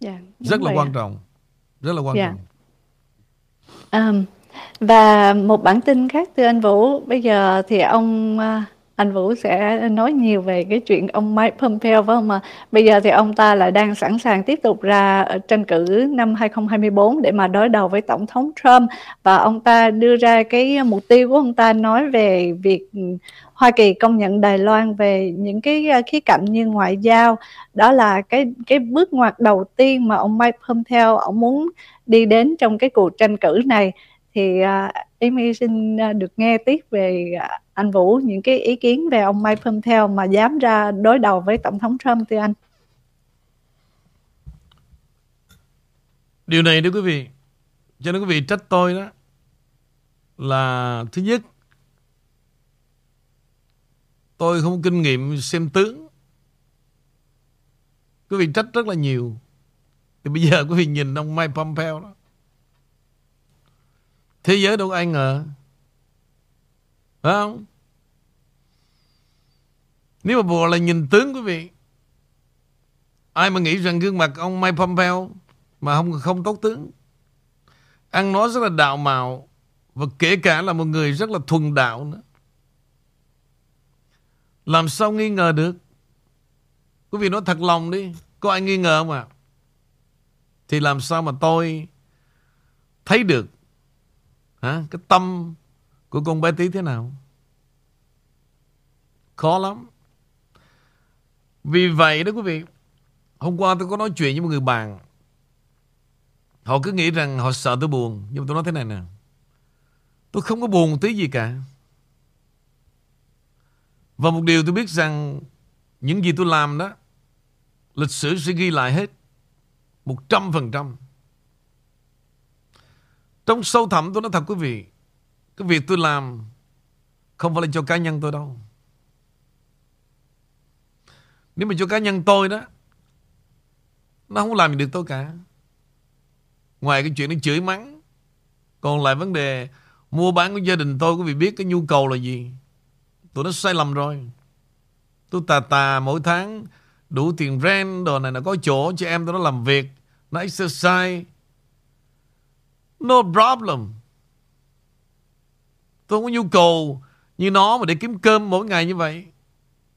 Dạ, đúng Rất là quan ạ. trọng. Rất là quan Dạ. trọng. Um, và một bản tin khác từ anh Vũ. Bây giờ thì ông à, anh Vũ sẽ nói nhiều về cái chuyện ông Mike Pompeo phải không ạ? Bây giờ thì ông ta lại đang sẵn sàng tiếp tục ra ờ, tranh cử năm 2024 để mà đối đầu với tổng thống Trump. Và ông ta đưa ra cái mục tiêu của ông ta nói về việc ừ, Hoa Kỳ công nhận Đài Loan về những cái ờ, khía cạnh như ngoại giao. Đó là cái cái bước ngoặt đầu tiên mà ông Mike Pompeo ông muốn đi đến trong cái cuộc tranh cử này. Thì ờ, uh, Amy xin được nghe tiếp về anh Vũ, những cái ý kiến về ông Mike Pompeo mà dám ra đối đầu với tổng thống Trump thưa anh. Điều này đó quý vị, Cho nên quý vị trách tôi đó, Là thứ nhất, Tôi không có kinh nghiệm xem tướng. Quý vị trách rất là nhiều. Thì bây giờ quý vị nhìn ông Mike Pompeo đó. Thế giới đâu có ai ngờ. Phải không? Nếu mà bộ là nhìn tướng quý vị, Ai mà nghĩ rằng gương mặt ông Mike Pompeo Mà không không tốt tướng? Ăn nói rất là đạo mạo Và kể cả là một người rất là thuần đạo nữa. Làm sao nghi ngờ được? Quý vị nói thật lòng đi, Có ai nghi ngờ không ạ? Thì làm sao mà tôi Thấy được, hả? Cái tâm Cuối con bé tí thế nào? Khó lắm. Vì vậy đó quý vị, Hôm qua tôi có nói chuyện với một người bạn. Họ cứ nghĩ rằng họ sợ tôi buồn, Nhưng mà tôi nói thế này nè. Tôi không có buồn một tí gì cả. Và một điều tôi biết rằng Những gì tôi làm đó, Lịch sử sẽ ghi lại hết Một trăm phần trăm. Trong sâu thẳm tôi nói thật quý vị cái việc tôi làm Không phải là cho cá nhân tôi đâu. Nếu mà cho cá nhân tôi đó, Nó không làm gì được tôi cả. Ngoài cái chuyện nó chửi mắng, Còn lại vấn đề Mua bán của gia đình tôi, Quý vị biết cái nhu cầu là gì? Tụi nó sai lầm rồi. Tôi tà tà mỗi tháng Đủ tiền rent, Đồ này là có chỗ cho em tôi nó làm việc. Nó exercise. No problem. Tôi không có nhu cầu Như nó mà để kiếm cơm mỗi ngày như vậy.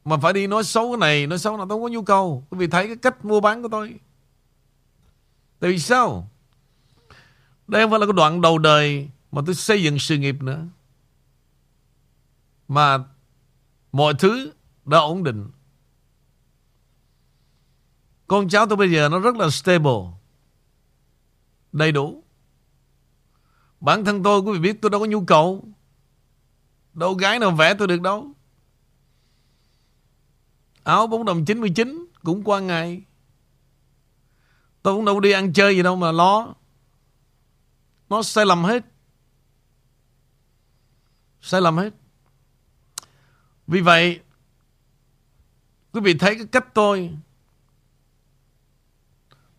Mà phải đi nói xấu cái này, Nói xấu là tôi không có nhu cầu. Quý vị thấy cái cách mua bán của tôi. Tại vì sao? Đây không phải là cái đoạn đầu đời Mà tôi xây dựng sự nghiệp nữa. Mà Mọi thứ đã ổn định. Con cháu tôi bây giờ nó rất là stable. Đầy đủ. Bản thân tôi, quý vị biết, tôi đâu có nhu cầu. Đâu gái nào vẽ tôi được đâu. Áo 4 đồng 99 Cũng qua ngày. Tôi cũng đâu đi ăn chơi gì đâu mà lo. Nó sai lầm hết. Sai lầm hết. Vì vậy, Quý vị thấy cái cách tôi.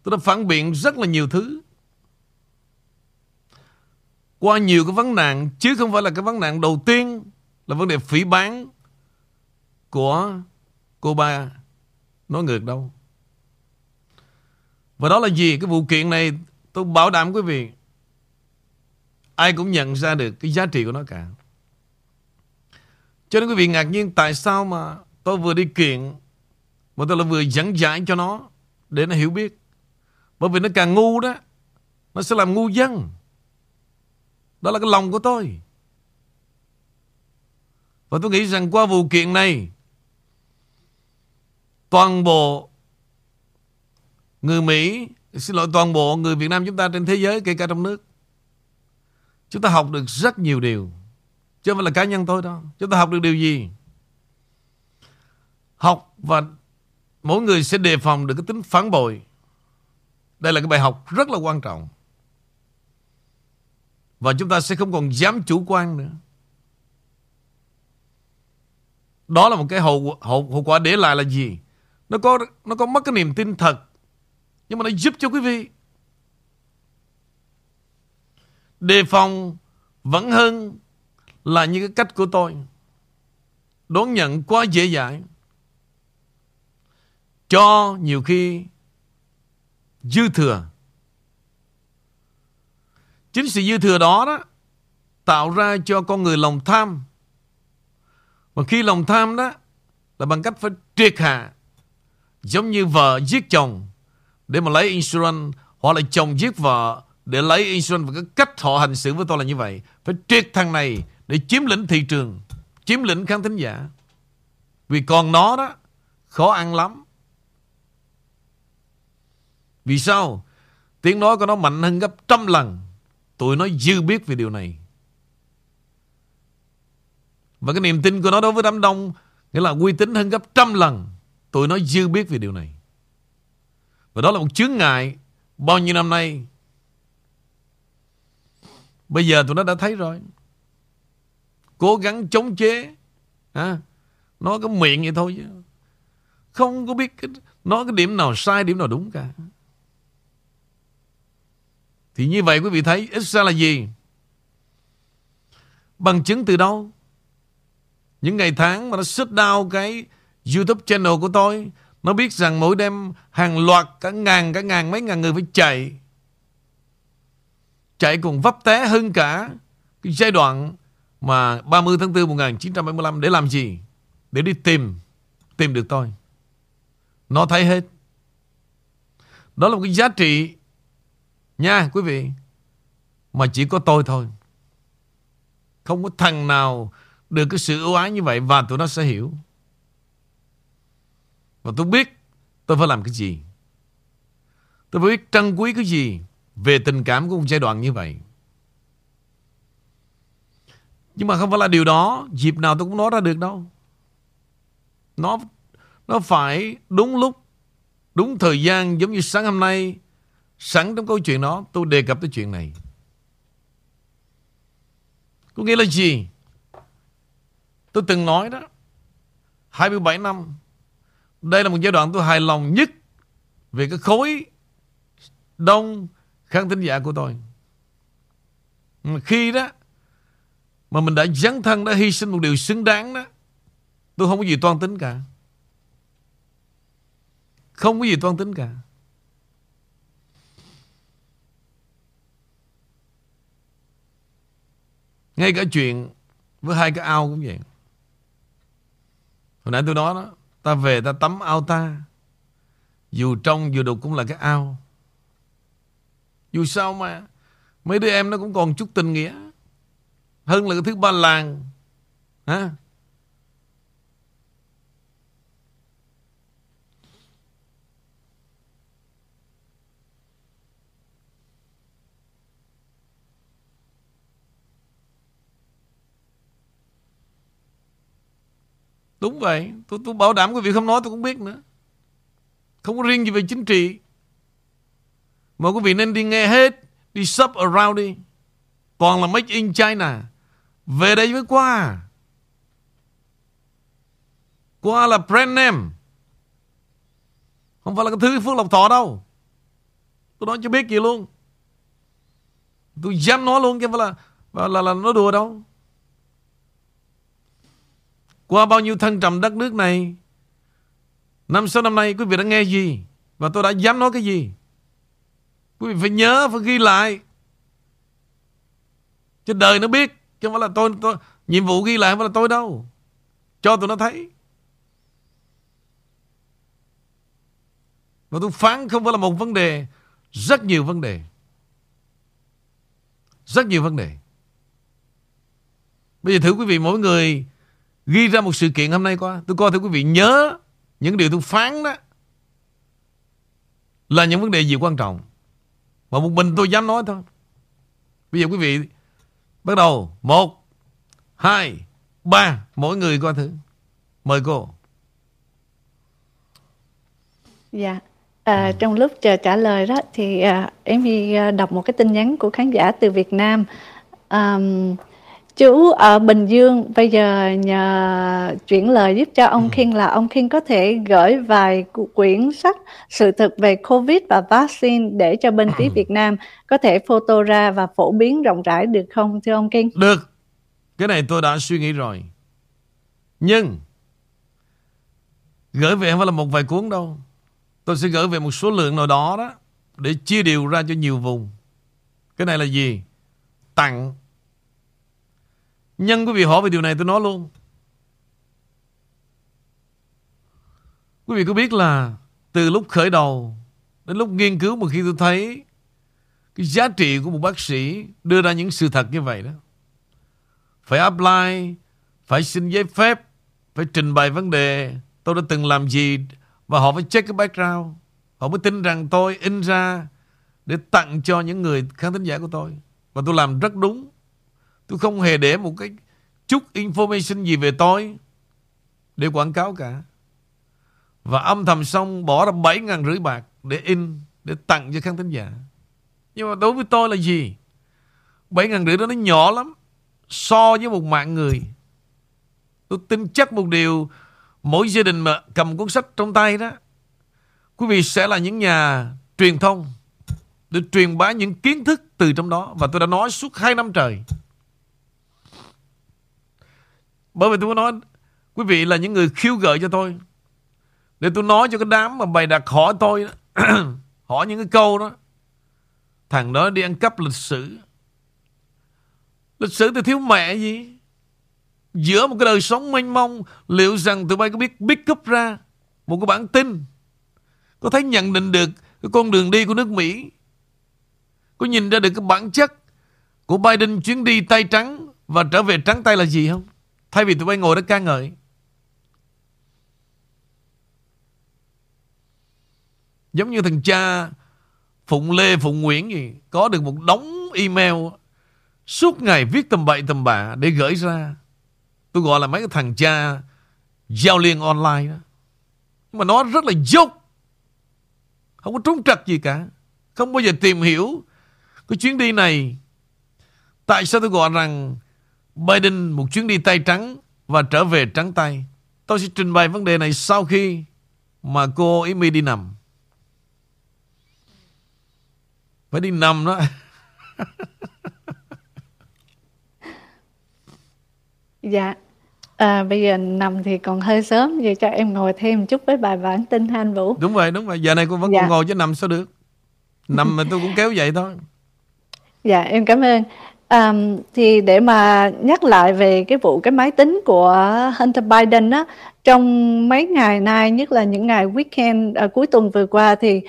Tôi đã phản biện rất là nhiều thứ. Qua nhiều cái vấn nạn, Chứ không phải là cái vấn nạn đầu tiên. Là vấn đề phỉ bán Của cô ba Nói ngược đâu. Và đó là gì? Cái vụ kiện này tôi bảo đảm quý vị, Ai cũng nhận ra được cái giá trị của nó cả. Cho nên quý vị ngạc nhiên Tại sao mà tôi vừa đi kiện, Mà tôi là vừa dẫn giải cho nó Để nó hiểu biết. Bởi vì nó càng ngu đó, Nó sẽ làm ngu dân. Đó là cái lòng của tôi. Và tôi nghĩ rằng qua vụ kiện này, Toàn bộ Người Mỹ, Xin lỗi, toàn bộ người Việt Nam chúng ta trên thế giới, Kể cả trong nước, Chúng ta học được rất nhiều điều. Chứ không phải là cá nhân tôi đâu. Chúng ta học được điều gì? Học và Mỗi người sẽ đề phòng được cái tính phản bội. Đây là cái bài học rất là quan trọng. Và chúng ta sẽ không còn dám chủ quan nữa. Đó là một cái hậu, hậu, hậu quả để lại là gì? Nó có nó có mất cái niềm tin thật. Nhưng mà nó giúp cho quý vị đề phòng vẫn hơn là những cái cách của tôi. Đón nhận quá dễ dãi. Cho nhiều khi dư thừa. Chính sự dư thừa đó đó tạo ra cho con người lòng tham. Và khi lòng tham đó là bằng cách phải triệt hạ giống như vợ giết chồng để mà lấy insurance hoặc là chồng giết vợ để lấy insurance và cái cách họ hành xử với tôi là như vậy. Phải triệt thằng này để chiếm lĩnh thị trường, chiếm lĩnh khán thính giả. Vì còn nó đó khó ăn lắm. Vì sao? Tiếng nói của nó mạnh hơn gấp trăm lần. Tụi nó dư biết về điều này. Và cái niềm tin của nó đối với đám đông nghĩa là uy tín hơn gấp trăm lần. Tụi nó dư biết về điều này. Và đó là một chướng ngại bao nhiêu năm nay. Bây giờ tụi nó đã thấy rồi. Cố gắng chống chế. À, nó có miệng vậy thôi chứ. Không có biết cái, nói cái điểm nào sai, điểm nào đúng cả. Thì như vậy quý vị thấy ít ra là gì? Bằng chứng từ đâu? Những ngày tháng mà nó shut down cái YouTube channel của tôi, Nó biết rằng mỗi đêm hàng loạt cả ngàn cả ngàn, mấy ngàn người phải chạy. Chạy còn vấp té hơn cả Cái giai đoạn mà 30 tháng 4 1975 để làm gì? Để đi tìm Tìm được tôi. Nó thấy hết. Đó là một cái giá trị Nha, quý vị, Mà chỉ có tôi thôi. Không có thằng nào được cái sự ưu ái như vậy Và tụi nó sẽ hiểu Và tôi biết Tôi phải làm cái gì Tôi phải biết trân quý cái gì Về tình cảm của một giai đoạn như vậy Nhưng mà không phải là điều đó, Dịp nào tôi cũng nói ra được đâu Nó Nó phải đúng lúc, Đúng thời gian giống như sáng hôm nay, Sẵn trong câu chuyện đó, tôi đề cập tới chuyện này. Có nghĩa là gì? Tôi từng nói đó. 27 năm. Đây là một giai đoạn tôi hài lòng nhất về cái khối đông khán thính giả của tôi. Mà khi đó mà mình đã dấn thân, đã hy sinh một điều xứng đáng đó, tôi không có gì toan tính cả. Không có gì toan tính cả. Ngay cả chuyện với hai cái ao cũng vậy. Hồi nãy tôi nói đó, ta về ta tắm ao ta. Dù trong dù đục cũng là cái ao. Dù sao mà mấy đứa em nó cũng còn chút tình nghĩa. Hơn là cái thứ ba làng. Hả? Đúng vậy tôi, tôi bảo đảm quý vị không nói tôi cũng biết nữa. Không có riêng gì về chính trị. Mà quý vị nên đi nghe hết Đi sub around đi. Toàn là make in China. Về đây mới qua. Qua là brand name. Không phải là cái thứ Phước Lộc Thọ đâu. Tôi nói cho biết gì luôn. Tôi dám nói luôn chứ không phải là, là, là, là nói đùa đâu qua bao nhiêu thăng trầm đất nước này Năm sáu năm nay quý vị đã nghe gì? Và tôi đã dám nói cái gì? Quý vị phải nhớ Phải ghi lại. Cho đời nó biết Chứ không phải là tôi, tôi Nhiệm vụ ghi lại không phải là tôi đâu. Cho tụi nó thấy. Và tôi phán không phải là một vấn đề Rất nhiều vấn đề. Rất nhiều vấn đề. Bây giờ thử quý vị mỗi người ghi ra một sự kiện hôm nay qua. Tôi coi thưa quý vị nhớ những điều tôi phán đó là những vấn đề gì quan trọng. Mà một mình tôi dám nói thôi. Bây giờ quý vị bắt đầu. Một, hai, ba. Mỗi người coi thử. Mời cô. Dạ. À, ừ. Trong lúc chờ trả lời đó thì à, em đi à, đọc một cái tin nhắn của khán giả từ Việt Nam um, chú ở Bình Dương bây giờ nhờ chuyển lời giúp cho ông King là ông King có thể gửi vài quyển sách sự thực về Covid và vaccine để cho bên phía Việt Nam có thể photo ra và phổ biến rộng rãi được không thưa ông King? Được. Cái này tôi đã suy nghĩ rồi. Nhưng gửi về không phải là một vài cuốn đâu. Tôi sẽ gửi về một số lượng nào đó đó để chia đều ra cho nhiều vùng. Cái này là gì? Tặng Nhân quý vị hỏi về điều này tôi nói luôn. Quý vị có biết là từ lúc khởi đầu đến lúc nghiên cứu mà khi tôi thấy cái giá trị của một bác sĩ đưa ra những sự thật như vậy đó. Phải apply, phải xin giấy phép, phải trình bày vấn đề tôi đã từng làm gì và họ phải check cái background. Họ mới tin rằng tôi in ra để tặng cho những người khán thính giả của tôi. Và tôi làm rất đúng. Tôi không hề để một cái chút information gì về tôi để quảng cáo cả. Và âm thầm xong bỏ ra 7 ngàn rưỡi bạc để in, để tặng cho khán thính giả. Nhưng mà đối với tôi là gì? 7 ngàn rưỡi đó nó nhỏ lắm. So với một mạng người. Tôi tin chắc một điều, mỗi gia đình mà cầm cuốn sách trong tay đó, quý vị sẽ là những nhà truyền thông để truyền bá những kiến thức từ trong đó. Và tôi đã nói suốt 2 năm trời. Bởi vì tôi muốn nói, Quý vị là những người khiêu gợi cho tôi. Để tôi nói cho cái đám mà bày đặt hỏi tôi [CLEARS THROAT] Hỏi những cái câu đó. Thằng đó đi ăn cắp lịch sử. Lịch sử thì thiếu mẹ gì? Giữa một cái đời sống mênh mông, Liệu rằng tụi bay có biết pick up ra Một cái bản tin? Có thấy nhận định được Cái con đường đi của nước Mỹ? Có nhìn ra được cái bản chất Của Biden chuyến đi tay trắng Và trở về trắng tay là gì không? Thay vì tụi bay ngồi đó ca ngợi. Giống như thằng cha Phụng Lê Phụng Nguyễn gì, Có được một đống email Suốt ngày viết tầm bậy tầm bạ Để gửi ra. Tôi gọi là mấy cái thằng cha Giao liên online đó. Nhưng mà nó rất là dốc. Không có trúng trật gì cả. Không bao giờ tìm hiểu Cái chuyến đi này. Tại sao tôi gọi rằng Biden một chuyến đi tay trắng và trở về trắng tay. Tôi sẽ trình bày vấn đề này sau khi mà cô Amy đi nằm. Phải đi nằm đó. [LAUGHS] dạ. À, bây giờ nằm thì còn hơi sớm Vậy cho em ngồi thêm một chút với bài bản tin Han Vũ Đúng rồi, đúng rồi Giờ này con vẫn dạ. còn ngồi chứ nằm sao được Nằm mà tôi cũng kéo vậy thôi Dạ, em cảm ơn À, thì để mà nhắc lại về cái vụ cái máy tính của Hunter Biden á trong mấy ngày nay nhất là những ngày weekend à, cuối tuần vừa qua thì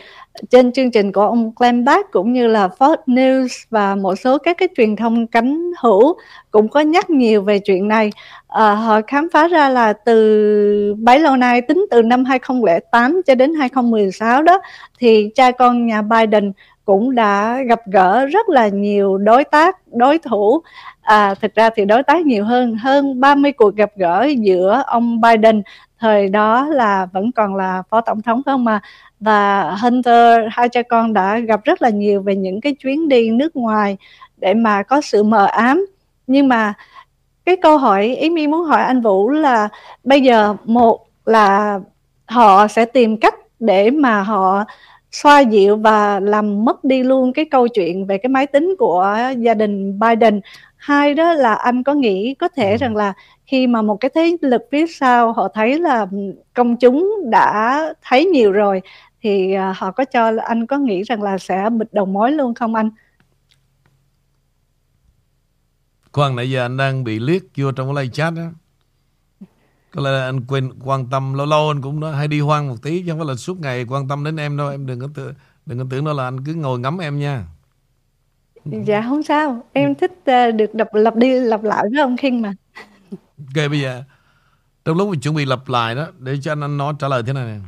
trên chương trình của ông Glenn Beck cũng như là Fox News và một số các cái truyền thông cánh hữu cũng có nhắc nhiều về chuyện này. À, họ khám phá ra là từ bấy lâu nay tính từ năm 2008 cho đến 2016 đó thì cha con nhà Biden cũng đã gặp gỡ rất là nhiều đối tác, đối thủ. À, thực ra thì đối tác nhiều hơn, hơn 30 cuộc gặp gỡ giữa ông Biden thời đó là vẫn còn là phó tổng thống không mà và Hunter hai cha con đã gặp rất là nhiều về những cái chuyến đi nước ngoài để mà có sự mờ ám nhưng mà cái câu hỏi ý mi muốn hỏi anh Vũ là bây giờ một là họ sẽ tìm cách để mà họ xoa dịu và làm mất đi luôn cái câu chuyện về cái máy tính của gia đình Biden hai đó là anh có nghĩ có thể ừ. rằng là khi mà một cái thế lực phía sau họ thấy là công chúng đã thấy nhiều rồi thì à, họ có cho anh có nghĩ rằng là sẽ bịt đầu mối luôn không anh? Khoan nãy giờ anh đang bị liếc vô trong cái live chat đó. Có lẽ anh quên quan tâm lâu lâu anh cũng nói hay đi hoang một tí chứ không phải là suốt ngày quan tâm đến em đâu em đừng có tưởng, đừng có tưởng đó là anh cứ ngồi ngắm em nha. Dạ không sao, em thích uh, được đọc lặp đi lặp lại với ông King mà. Ok bây giờ trong lúc mình chuẩn bị lặp lại đó để cho anh anh nói trả lời thế này này.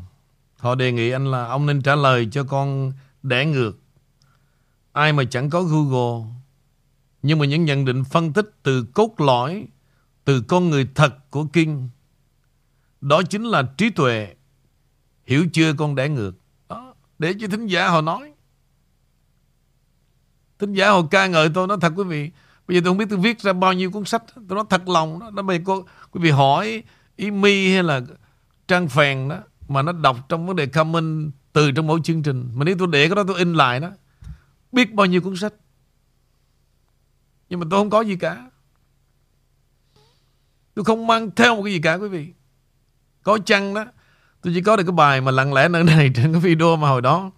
Họ đề nghị anh là ông nên trả lời cho con đẻ ngược. Ai mà chẳng có Google nhưng mà những nhận định phân tích từ cốt lõi từ con người thật của Kinh đó chính là trí tuệ. Hiểu chưa con đẻ ngược. Đó. Để cho thính giả họ nói. Thính giả họ ca ngợi tôi nói thật quý vị. Bây giờ tôi không biết tôi viết ra bao nhiêu cuốn sách Tôi nói thật lòng đó, đó bây giờ cô, Quý vị hỏi Ý mi hay là Trang Phèn đó Mà nó đọc trong vấn đề comment Từ trong mỗi chương trình Mà nếu tôi để cái đó tôi in lại đó Biết bao nhiêu cuốn sách Nhưng mà tôi không có gì cả Tôi không mang theo một cái gì cả quý vị có chăng đó. Tôi chỉ có được cái bài mà lặng lẽ nơi này Trên cái video mà hồi đó.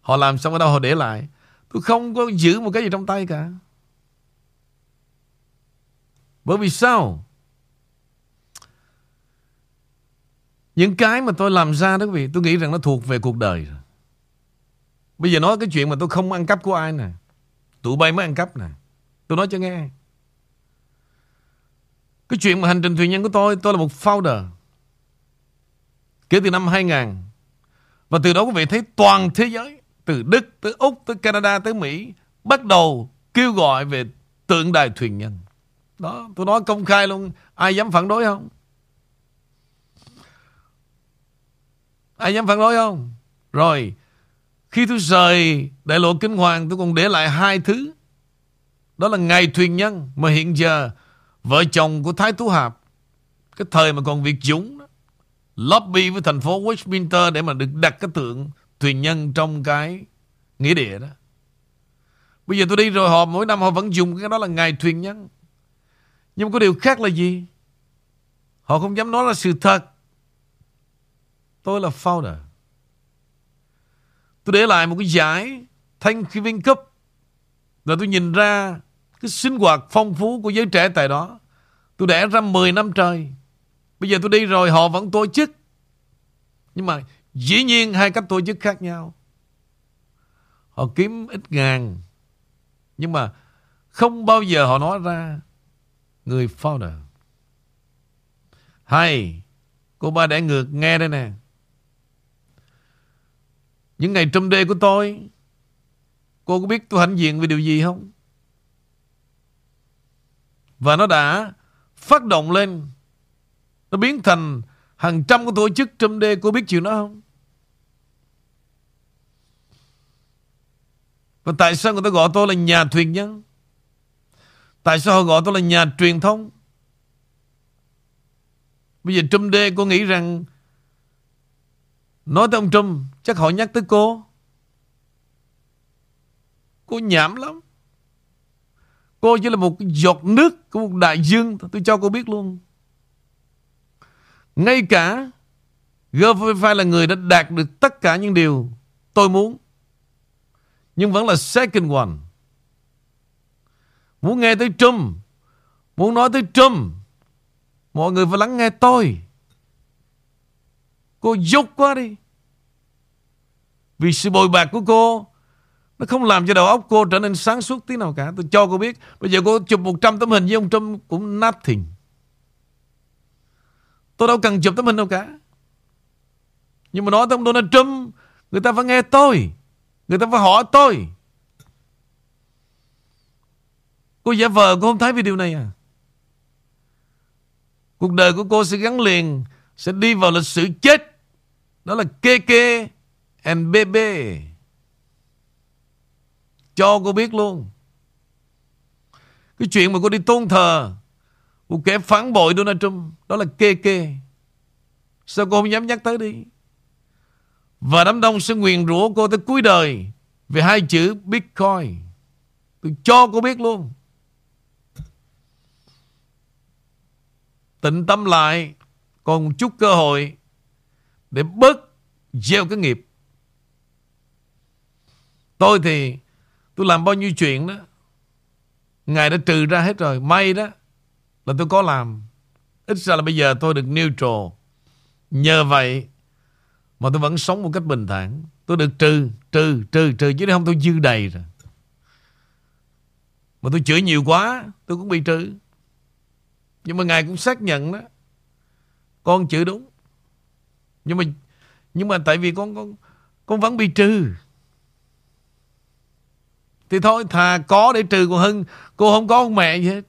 Họ làm xong ở đâu họ để lại. Tôi không có giữ một cái gì trong tay cả. Bởi vì sao? Những cái mà tôi làm ra đó quý vị, Tôi nghĩ rằng nó thuộc về cuộc đời rồi. Bây giờ nói cái chuyện mà tôi không ăn cắp của ai nè. Tụi bay mới ăn cắp nè. Tôi nói cho nghe. Cái chuyện mà hành trình thuyền nhân của tôi Tôi là một founder. Kể từ năm 2000 Và từ đó quý vị thấy toàn thế giới, Từ Đức tới Úc tới Canada tới Mỹ, Bắt đầu kêu gọi về tượng đài thuyền nhân. Đó, tôi nói công khai luôn, Ai dám phản đối không? Ai dám phản đối không? Rồi, Khi tôi rời đại lộ kinh hoàng, Tôi còn để lại hai thứ. Đó là ngày thuyền nhân Mà hiện giờ Vợ chồng của Thái Tú Hạp, Cái thời mà còn Việt Dũng Lobby với thành phố Westminster Để mà được đặt cái tượng thuyền nhân Trong cái nghĩa địa đó. Bây giờ tôi đi rồi, họ mỗi năm họ vẫn dùng cái đó là ngày thuyền nhân. Nhưng có điều khác là gì? Họ không dám nói là sự thật. Tôi là founder. Tôi để lại một cái giải Thanksgiving Cup là tôi nhìn ra Cái sinh hoạt phong phú của giới trẻ tại đó. Tôi đẻ ra 10 năm trời. Bây giờ tôi đi rồi, họ vẫn tổ chức. Nhưng mà Dĩ nhiên hai cách tổ chức khác nhau. Họ kiếm ít ngàn, Nhưng mà Không bao giờ họ nói ra. Người founder. Hay, Cô ba để ngược, nghe đây nè. Những ngày trong đê của tôi, Cô có biết tôi hãnh diện về điều gì không? Và nó đã phát động lên nó biến thành hàng trăm cái tổ chức trong đê Cô biết chuyện đó không? Và tại sao người ta gọi tôi là nhà thuyền nhân? Tại sao họ gọi tôi là nhà truyền thông? Bây giờ Trump đê cô nghĩ rằng Nói tới ông Trump, Chắc họ nhắc tới cô Cô nhảm lắm Cô chỉ là một giọt nước Của một đại dương, Tôi cho cô biết luôn ngay cả G45 là người đã đạt được tất cả những điều tôi muốn. Nhưng vẫn là second one. Muốn nghe tới Trump, Muốn nói tới Trump, Mọi người phải lắng nghe tôi. Cô dốt quá đi. Vì sự bồi bạc của cô, Nó không làm cho đầu óc cô trở nên sáng suốt tí nào cả. Tôi cho cô biết, Bây giờ cô chụp 100 tấm hình với ông Trump Cũng nothing. Tôi đâu cần chụp tấm hình đâu cả. Nhưng mà nói tới ông Donald Trump, Người ta phải nghe tôi. Người ta phải hỏi tôi. Cô giả vờ cô không thấy video này à? Cuộc đời của cô sẽ gắn liền, Sẽ đi vào lịch sử chết. Đó là KK and BB. Cho cô biết luôn. Cái chuyện mà cô đi tôn thờ một kẻ phản bội Donald Trump, đó là kê kê Sao cô không dám nhắc tới đi? Và đám đông sẽ nguyền rủa cô tới cuối đời về hai chữ Bitcoin. Tôi cho cô biết luôn. Tịnh tâm lại, còn một chút cơ hội để bớt gieo cái nghiệp. Tôi thì, tôi làm bao nhiêu chuyện đó. Ngài đã trừ ra hết rồi. May đó là tôi có làm. Ít ra là bây giờ tôi được neutral. Nhờ vậy mà tôi vẫn sống một cách bình thản. Tôi được trừ, trừ, trừ, trừ. Chứ không tôi dư đầy rồi. Mà tôi chửi nhiều quá Tôi cũng bị trừ Nhưng mà Ngài cũng xác nhận đó Con chửi đúng nhưng mà nhưng mà tại vì con con con vẫn bị trừ. Thì thôi thà có để trừ còn hơn cô không có ông mẹ gì hết.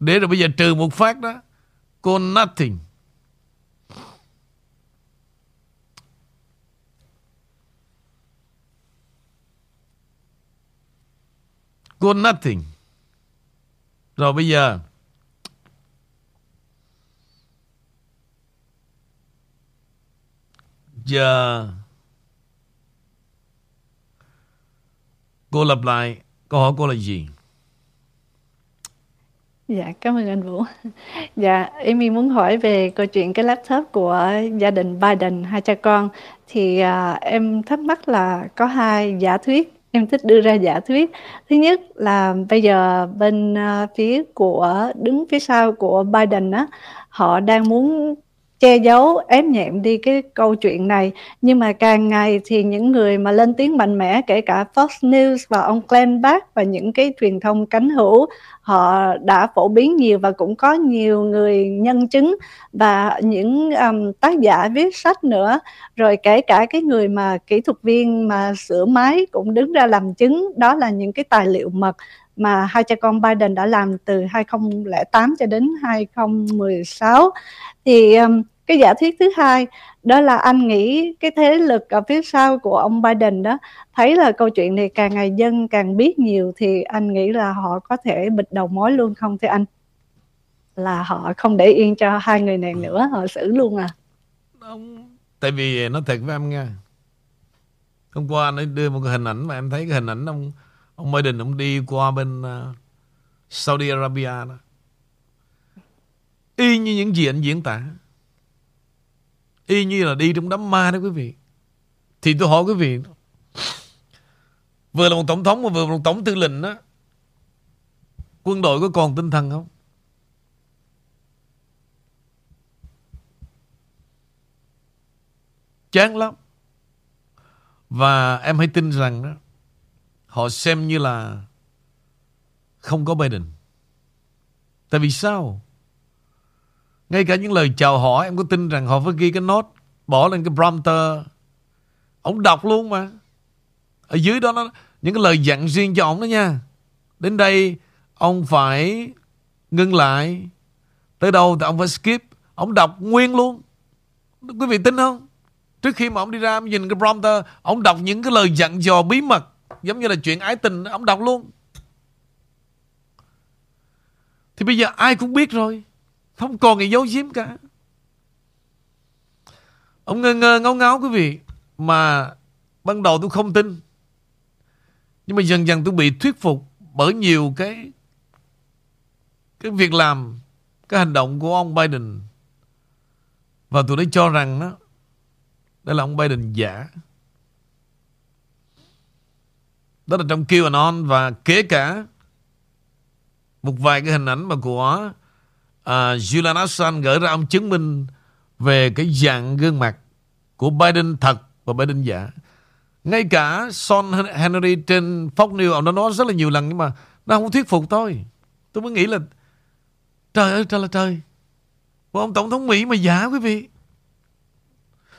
Để rồi bây giờ trừ một phát đó. Cô nothing. cô nothing. Rồi bây giờ Giờ Cô lặp lại Câu hỏi cô là gì? Dạ, cảm ơn anh Vũ. Dạ, Amy muốn hỏi về câu chuyện cái laptop của gia đình Biden, hai cha con. Thì à, em thắc mắc là có hai giả thuyết, em thích đưa ra giả thuyết. Thứ nhất là bây giờ bên à, phía của đứng phía sau của Biden á, họ đang muốn che giấu ém nhẹm đi cái câu chuyện này. Nhưng mà càng ngày thì những người mà lên tiếng mạnh mẽ kể cả Fox News và ông Glenn Beck và những cái truyền thông cánh hữu họ đã phổ biến nhiều và cũng có nhiều người nhân chứng và những um, tác giả viết sách nữa. Rồi kể cả cái người mà kỹ thuật viên mà sửa máy cũng đứng ra làm chứng. Đó là những cái tài liệu mật mà hai cha con Biden đã làm từ 2008 cho đến 2016 thì um, cái giả thuyết thứ hai đó là anh nghĩ cái thế lực ở phía sau của ông Biden đó thấy là câu chuyện này càng ngày dân càng biết nhiều thì anh nghĩ là họ có thể bịt đầu mối luôn không thưa anh? Là họ không để yên cho hai người này nữa họ xử luôn à? Tại vì nó thật với em nha. Hôm qua nó đưa một cái hình ảnh mà em thấy cái hình ảnh ông ông Biden ông đi qua bên uh, Saudi Arabia đó. Y như những gì anh diễn tả. Y như là đi trong đám ma đó quý vị. Thì tôi hỏi quý vị vừa là một tổng thống mà vừa là một tổng tư lệnh đó quân đội có còn tinh thần không? Chán lắm. Và em hãy tin rằng đó họ xem như là không có Biden. Tại vì sao? Ngay cả những lời chào hỏi, Em có tin rằng họ phải ghi cái nốt Bỏ lên cái prompter. Ông đọc luôn mà. Ở dưới đó nó, Những cái lời dặn riêng cho ông đó nha. Đến đây, Ông phải ngưng lại. Tới đâu thì ông phải skip. Ông đọc nguyên luôn. Quý vị tin không? Trước khi mà ông đi ra ông nhìn cái prompter, Ông đọc những cái lời dặn dò bí mật. Giống như là chuyện ái tình Ông đọc luôn. Thì bây giờ ai cũng biết rồi. Không còn gì giấu giếm cả. Ông ngơ ngơ ngáo ngáo quý vị, Mà ban đầu tôi không tin. Nhưng mà dần dần tôi bị thuyết phục Bởi nhiều cái Cái việc làm, Cái hành động của ông Biden. Và tôi đã cho rằng đó Đây là ông Biden giả. Đó là trong QAnon Và kể cả Một vài cái hình ảnh mà của uh, Julian Assange gửi ra ông chứng minh về cái dạng gương mặt của Biden thật và Biden giả. Ngay cả Son Henry trên Fox News ông đã nói rất là nhiều lần nhưng mà nó không thuyết phục tôi. Tôi mới nghĩ là trời ơi trời là trời. mà ông tổng thống Mỹ mà giả quý vị.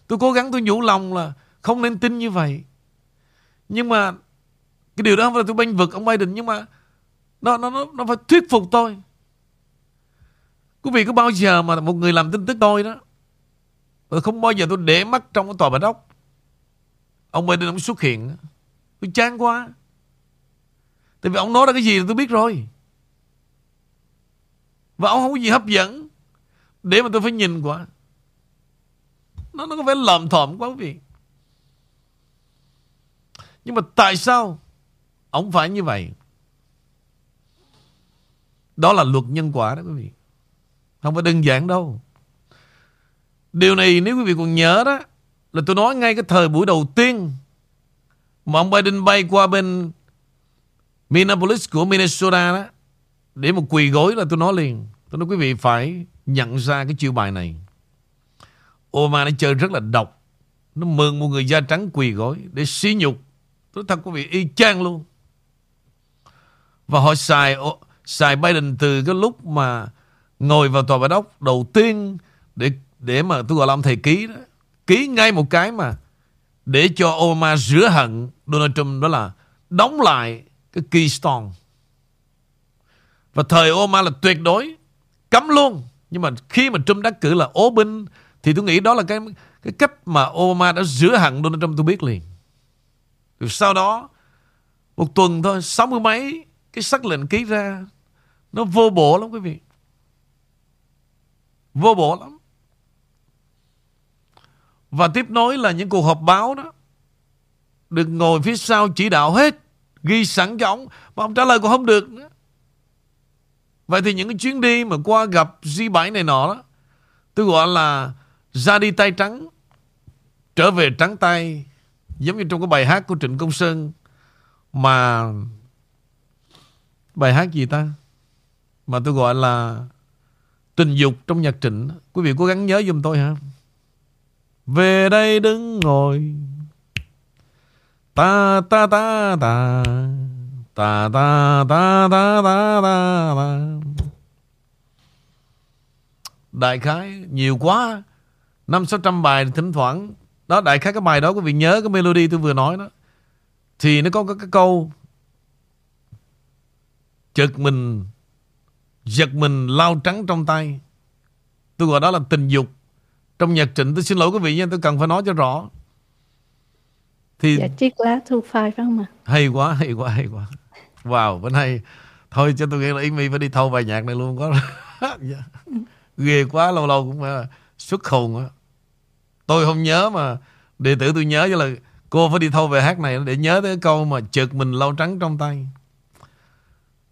Tôi cố gắng tôi nhủ lòng là không nên tin như vậy. Nhưng mà cái điều đó không phải là tôi bênh vực ông Biden, nhưng mà nó nó nó nó phải thuyết phục tôi. Quý vị có bao giờ mà một người làm tin tức tôi đó Tôi không bao giờ tôi để mắt trong cái tòa bạch ốc, Ông Biden ông xuất hiện Tôi chán quá. Tại vì ông nói ra cái gì tôi biết rồi. Và ông không có gì hấp dẫn Để mà tôi phải nhìn quá. Nó nó có vẻ lầm thòm quá quý vị. Nhưng mà tại sao Ông phải như vậy. Đó là luật nhân quả đó quý vị. Không phải đơn giản đâu. Điều này nếu quý vị còn nhớ đó, Là tôi nói ngay cái thời buổi đầu tiên Mà ông Biden bay qua bên Minneapolis của Minnesota đó, Để một quỳ gối là tôi nói liền. Tôi nói quý vị phải nhận ra cái chiêu bài này. Obama nó chơi rất là độc. Nó mượn một người da trắng quỳ gối Để xí nhục. Tôi thật quý vị, y chang luôn. Và họ xài Xài Biden từ cái lúc mà ngồi vào tòa bạch ốc đầu tiên để để mà tôi gọi là ông thầy ký đó. Ký ngay một cái mà để cho Obama rửa hận Donald Trump, đó là đóng lại cái Keystone. Và thời Obama là tuyệt đối cấm luôn. Nhưng mà khi mà Trump đắc cử là ố binh thì tôi nghĩ đó là cái cái cách mà Obama đã rửa hận Donald Trump, tôi biết liền. Rồi sau đó, một tuần thôi, sáu mươi mấy cái sắc lệnh ký ra, nó vô bổ lắm quý vị. Vô bổ lắm. Và tiếp nối là những cuộc họp báo đó, được ngồi phía sau chỉ đạo hết, Ghi sẵn cho ông Mà ông trả lời cũng không được nữa Vậy thì những cái chuyến đi mà qua gặp G7 này nọ đó, Tôi gọi là ra đi tay trắng, Trở về trắng tay, Giống như trong cái bài hát của Trịnh Công Sơn, Mà Bài hát gì ta? Mà tôi gọi là Tình dục trong nhạc trịnh. Quý vị cố gắng nhớ giùm tôi ha. Về đây đứng ngồi. Ta ta ta ta. Ta ta ta ta ta ta ta. Đại khái nhiều quá. Năm sáu trăm bài thỉnh thoảng. Đó, đại khái cái bài đó, quý vị nhớ cái melody tôi vừa nói đó. Thì nó có cái câu Chợt mình Giật mình lao trắng trong tay Tôi gọi đó là tình dục Trong nhạc trịnh tôi xin lỗi quý vị nha Tôi cần phải nói cho rõ thì dạ, chiếc lá thu phai phải không ạ? Hay quá, hay quá, hay quá. Wow, bên hay. Thôi cho tôi nghĩ là Amy phải đi thâu bài nhạc này luôn có. [LAUGHS] dạ. Ghê quá, lâu lâu cũng phải xuất hồn á. Tôi không nhớ mà đệ tử tôi nhớ là cô phải đi thâu bài hát này để nhớ tới câu mà chợt mình lau trắng trong tay.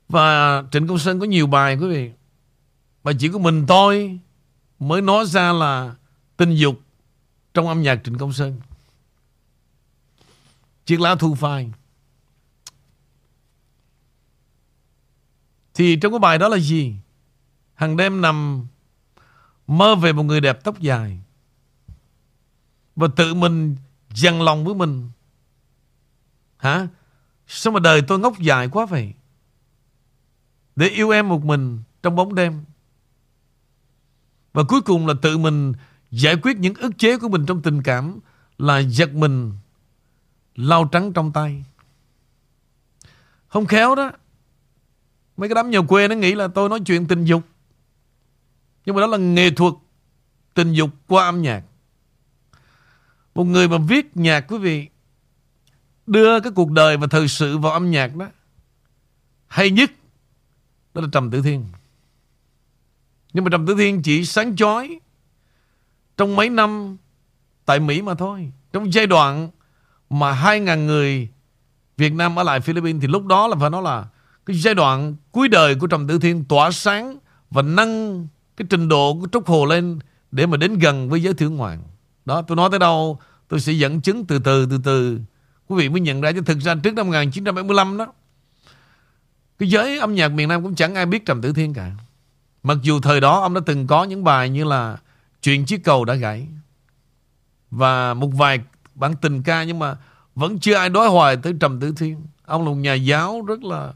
Và Trịnh Công Sơn có nhiều bài, quý vị. Và chỉ có mình tôi mới nói ra là tình dục trong âm nhạc Trịnh Công Sơn. Chiếc lá thu phai. Thì trong cái bài đó là gì? Hằng đêm nằm mơ về một người đẹp tóc dài. Và tự mình dằn lòng với mình. Hả? Sao mà đời tôi ngốc dài quá vậy? Để yêu em một mình trong bóng đêm. Và cuối cùng là tự mình giải quyết những ức chế của mình trong tình cảm là giật mình, lau trắng trong tay. Không khéo đó. Mấy cái đám nhà quê nó nghĩ là tôi nói chuyện tình dục. Nhưng mà đó là nghệ thuật tình dục qua âm nhạc. Một người mà viết nhạc, quý vị, đưa cái cuộc đời và thời sự vào âm nhạc đó, hay nhất đó là Trầm Tử Thiên. Nhưng mà Trầm Tử Thiên chỉ sáng chói trong mấy năm tại Mỹ mà thôi. Trong giai đoạn mà 2.000 người Việt Nam ở lại Philippines thì lúc đó là phải nói là cái giai đoạn cuối đời của Trầm Tử Thiên tỏa sáng và nâng cái trình độ của Trúc Hồ lên để mà đến gần với giới thưởng ngoạn. Đó, tôi nói tới đâu tôi sẽ dẫn chứng từ từ từ từ. Quý vị mới nhận ra chứ thực ra trước năm 1975 đó cái giới âm nhạc miền Nam cũng chẳng ai biết Trầm Tử Thiên cả. Mặc dù thời đó ông đã từng có những bài như là Chuyện chiếc cầu đã gãy và một vài bản tình ca nhưng mà vẫn chưa ai đối hoài tới Trầm Tử Thiên. Ông là một nhà giáo rất là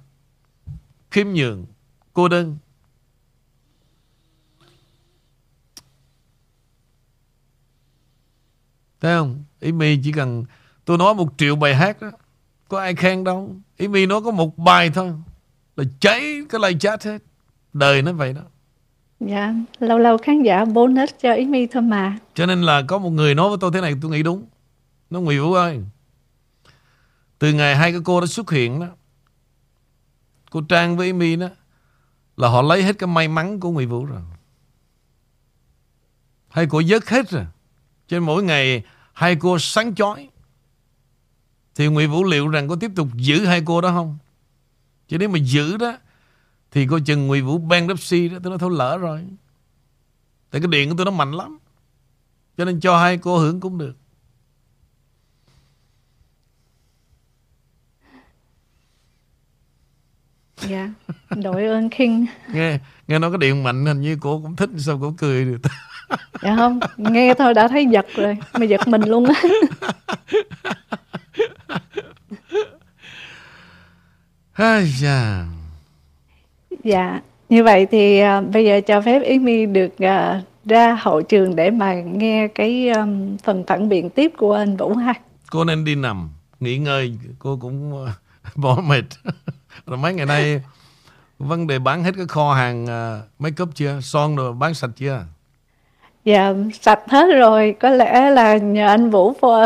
khiêm nhường, cô đơn. Thấy không? Ý mi chỉ cần tôi nói một triệu bài hát đó. Có ai khen đâu. Ý mi nói có một bài thôi. Là cháy cái live chat hết. Đời nó vậy đó. Dạ, lâu lâu khán giả bonus cho Ý mi thôi mà. Cho nên là có một người nói với tôi thế này tôi nghĩ đúng. Nó Nguyễn Vũ ơi Từ ngày hai cái cô đó xuất hiện đó Cô Trang với My đó Là họ lấy hết cái may mắn của Nguyễn Vũ rồi Hai cô dứt hết rồi Trên mỗi ngày Hai cô sáng chói Thì Nguyễn Vũ liệu rằng có tiếp tục giữ hai cô đó không Chứ nếu mà giữ đó Thì cô chừng Nguyễn Vũ ban đắp si đó Tôi nói thôi lỡ rồi Tại cái điện của tôi nó mạnh lắm Cho nên cho hai cô hưởng cũng được Dạ, đội ơn King. Nghe nghe nói cái điện mạnh hình như cô cũng thích sao cô cười được. dạ không, nghe thôi đã thấy giật rồi, mà giật mình luôn á. [LAUGHS] Ai da. Dạ, như vậy thì uh, bây giờ cho phép Yến My được uh, ra hậu trường để mà nghe cái um, phần phản biện tiếp của anh Vũ ha. Cô nên đi nằm, nghỉ ngơi, cô cũng uh, [LAUGHS] bỏ mệt. [LAUGHS] rồi mấy ngày nay vấn đề bán hết cái kho hàng uh, make up chưa son rồi bán sạch chưa Dạ, sạch hết rồi. Có lẽ là nhờ anh Vũ phổ,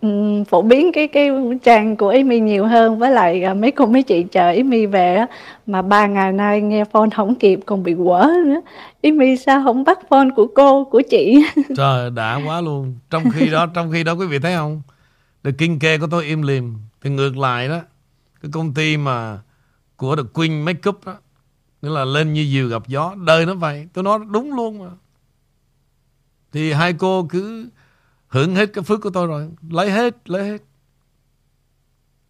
ừm, phổ biến cái cái trang của Amy nhiều hơn với lại à, mấy cô mấy chị chờ Amy về á mà ba ngày nay nghe phone không kịp còn bị quở nữa. Amy sao không bắt phone của cô của chị? [LAUGHS] Trời đã quá luôn. Trong khi đó trong khi đó quý vị thấy không? The King K của tôi im lìm thì ngược lại đó cái công ty mà của The Queen Makeup đó nghĩa là lên như diều gặp gió đời nó vậy tôi nói đúng luôn mà thì hai cô cứ hưởng hết cái phước của tôi rồi. Lấy hết lấy hết.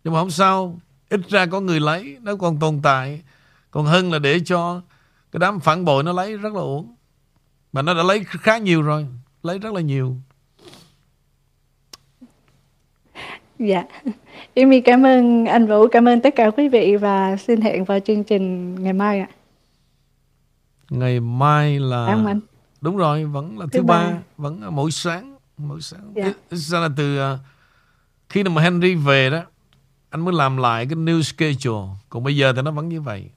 Nhưng mà không sao. Ít ra có người lấy nó còn tồn tại. Còn hơn là để cho cái đám phản bội nó lấy rất là uổng. Mà nó đã lấy khá nhiều rồi. Lấy rất là nhiều. Dạ. Amy cảm ơn anh Vũ, cảm ơn tất cả quý vị và xin hẹn vào chương trình ngày mai ạ. ngày mai là Cảm ơn anh. Đúng rồi vẫn là thứ, Thứ ba. ba. vẫn là mỗi sáng mỗi sáng Dạ. Ít- ít ra là từ à, khi mà Henry về đó anh mới làm lại cái new schedule còn bây giờ thì nó vẫn như vậy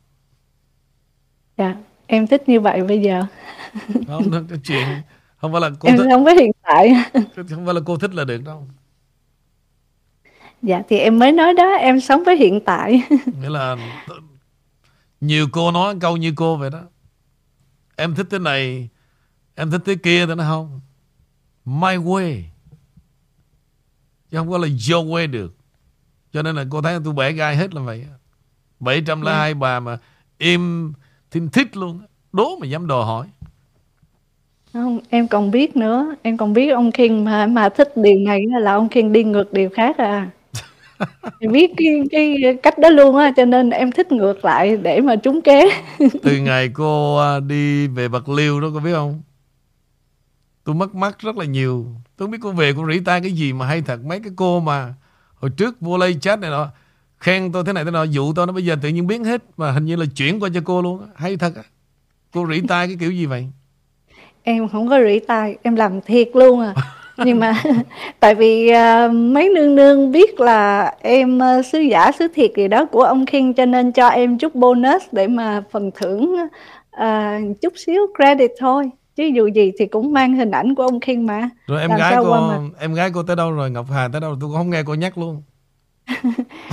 Dạ, em thích như vậy bây giờ. [LAUGHS] không cái chuyện không phải là cô Em thích sống với hiện tại. không phải là cô thích là được đâu Dạ thì em mới nói đó, em sống với hiện tại. [LAUGHS] nghĩa là nhiều cô nói câu như cô vậy đó em thích thế này em thích thế kia thì nó không? My way. Chứ không có là your way được. Cho nên là cô thấy tôi bẻ gai hết là vậy 702 bà mà im thiên thích luôn đố mà dám đòi hỏi. Không, em còn biết nữa, em còn biết ông King mà mà thích điều này là, ông King đi ngược điều khác à. [LAUGHS] Em biết cái cái cách đó luôn á, cho nên em thích ngược lại để mà trúng kế. từ ngày cô à, đi về Bạc Liêu đó cô biết không tôi mất mắt rất là nhiều. Tôi không biết cô về cô rỉ tai cái gì mà hay thật. Mấy cái cô mà hồi trước vô lay chat này nọ khen tôi thế này thế nọ dụ tôi nó bây giờ tự nhiên biến hết mà hình như là chuyển qua cho cô luôn hay thật á. Cô rỉ tai cái kiểu gì vậy? Em không có rỉ tai, em làm thiệt luôn à. [LAUGHS] Nhưng mà [LAUGHS] tại vì à, mấy nương nương biết là em à, sứ giả sứ thiệt gì đó của ông King cho nên cho em chút bonus để mà phần thưởng à, chút xíu credit thôi. Chứ dù gì thì cũng mang hình ảnh của ông King mà. rồi em Làm gái cô em gái cô tới đâu rồi? Ngọc Hà tới đâu? Tôi cũng không nghe cô nhắc luôn. [LAUGHS]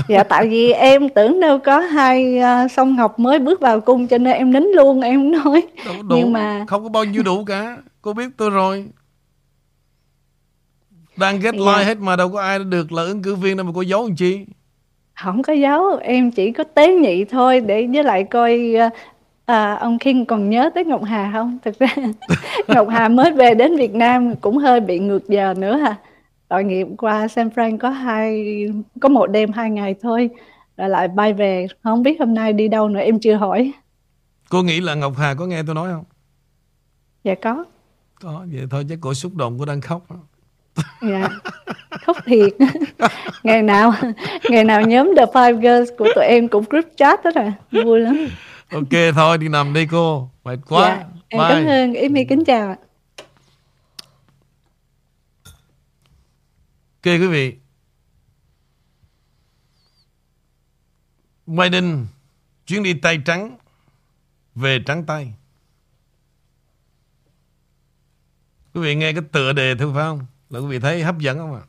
Dạ tại vì em tưởng đâu có hai à, song ngọc mới bước vào cung cho nên em nín luôn em không nói. có đủ. Nhưng mà không có bao nhiêu đủ cả. Cô biết tôi rồi. Đang get Dạ. line hết mà đâu có ai được là ứng cử viên đâu mà cô giấu làm chi? Không có giấu. Em chỉ có tế nhị thôi để với lại coi à, ông King còn nhớ tới Ngọc Hà không? Thực ra [LAUGHS] Ngọc Hà mới về đến Việt Nam cũng hơi bị ngược giờ nữa ha tội nghiệp qua San Fran có hai có một đêm hai ngày thôi rồi lại bay về. Không biết hôm nay đi đâu nữa em chưa hỏi. Cô nghĩ là Ngọc Hà có nghe tôi nói không? dạ có. Có, vậy thôi chắc cô xúc động, cô đang khóc. đó. dạ. Khóc thiệt. [LAUGHS] Ngày nào ngày nào nhóm The Five Girls của tụi em cũng group chat đó rồi. Vui lắm Ok, thôi đi nằm đi cô. Mệt quá. dạ em cảm Bye. ơn Amy kính chào ạ Ok quý vị. Biden chuyến đi tay trắng về trắng tay. Quý vị nghe cái tựa đề thôi phải không? Là quý vị thấy hấp dẫn không ạ?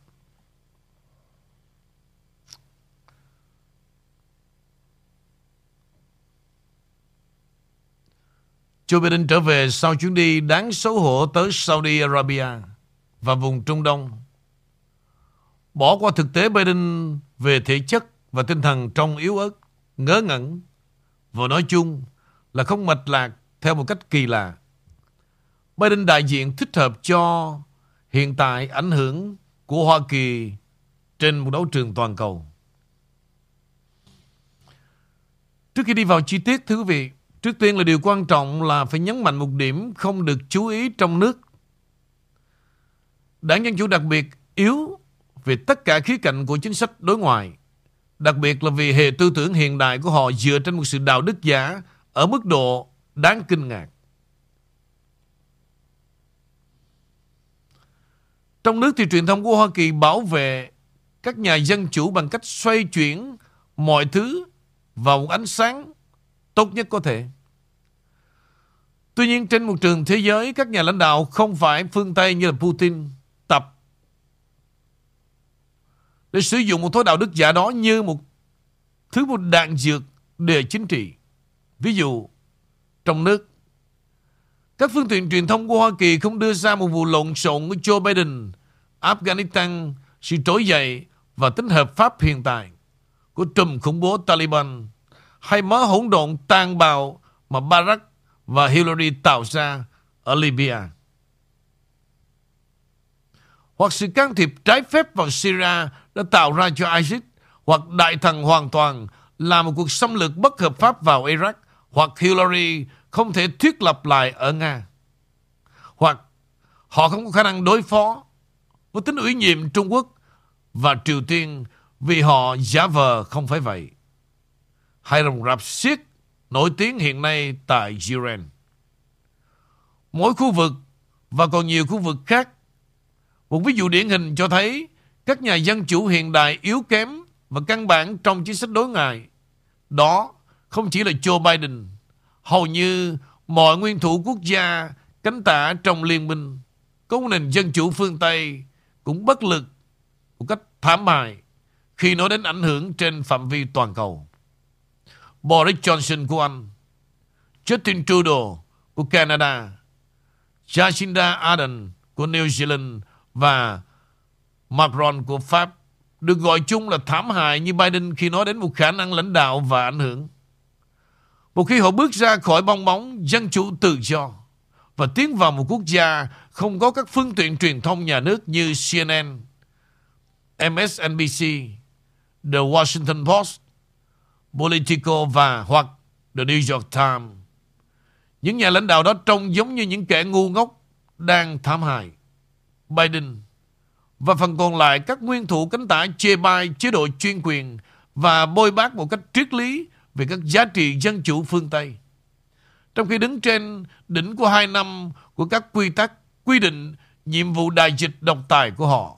Joe Biden trở về sau chuyến đi đáng xấu hổ tới Saudi Arabia và vùng Trung Đông. Bỏ qua thực tế Biden về thể chất và tinh thần trong yếu ớt, ngớ ngẩn và nói chung là không mạch lạc theo một cách kỳ lạ. Biden đại diện thích hợp cho hiện tại ảnh hưởng của Hoa Kỳ trên một đấu trường toàn cầu. Trước khi đi vào chi tiết, thưa quý vị, trước tiên là điều quan trọng là phải nhấn mạnh một điểm không được chú ý trong nước. Đảng Dân Chủ đặc biệt yếu về tất cả khía cạnh của chính sách đối ngoại. Đặc biệt là vì hệ tư tưởng hiện đại của họ dựa trên một sự đạo đức giả ở mức độ đáng kinh ngạc. Trong nước thì truyền thông của Hoa Kỳ bảo vệ các nhà dân chủ bằng cách xoay chuyển mọi thứ vào một ánh sáng tốt nhất có thể. Tuy nhiên trên một trường thế giới, các nhà lãnh đạo không phải phương Tây như là Putin tập để sử dụng một thói đạo đức giả đó như một thứ một đạn dược để chính trị. Ví dụ, trong nước, các phương tiện truyền thông của Hoa Kỳ không đưa ra một vụ lộn xộn của Joe Biden, Afghanistan, sự trỗi dậy và tính hợp pháp hiện tại của trùm khủng bố Taliban hay mớ hỗn độn tàn bạo mà Barack và Hillary tạo ra ở Libya. Hoặc sự can thiệp trái phép vào Syria đã tạo ra cho ISIS hoặc đại thần hoàn toàn là một cuộc xâm lược bất hợp pháp vào Iraq hoặc Hillary không thể thiết lập lại ở Nga. Hoặc họ không có khả năng đối phó với tính ủy nhiệm Trung Quốc và Triều Tiên vì họ giả vờ không phải vậy. Hay rồng rạp siết nổi tiếng hiện nay tại Iran. Mỗi khu vực và còn nhiều khu vực khác. Một ví dụ điển hình cho thấy các nhà dân chủ hiện đại yếu kém và căn bản trong chính sách đối ngoại. Đó không chỉ là Joe Biden, hầu như mọi nguyên thủ quốc gia cánh tả trong liên minh có một nền dân chủ phương Tây cũng bất lực một cách thảm hại khi nói đến ảnh hưởng trên phạm vi toàn cầu. Boris Johnson của Anh, Justin Trudeau của Canada, Jacinda Ardern của New Zealand và Macron của Pháp được gọi chung là thảm hại như Biden khi nói đến một khả năng lãnh đạo và ảnh hưởng. Một khi họ bước ra khỏi bong bóng dân chủ tự do và tiến vào một quốc gia không có các phương tiện truyền thông nhà nước như CNN, MSNBC, The Washington Post, Politico và hoặc The New York Times. Những nhà lãnh đạo đó trông giống như những kẻ ngu ngốc đang thảm hại. Biden và phần còn lại các nguyên thủ cánh tả chê bai chế độ chuyên quyền và bôi bác một cách triết lý về các giá trị dân chủ phương Tây. Trong khi đứng trên đỉnh của hai năm của các quy tắc quy định nhiệm vụ đại dịch độc tài của họ,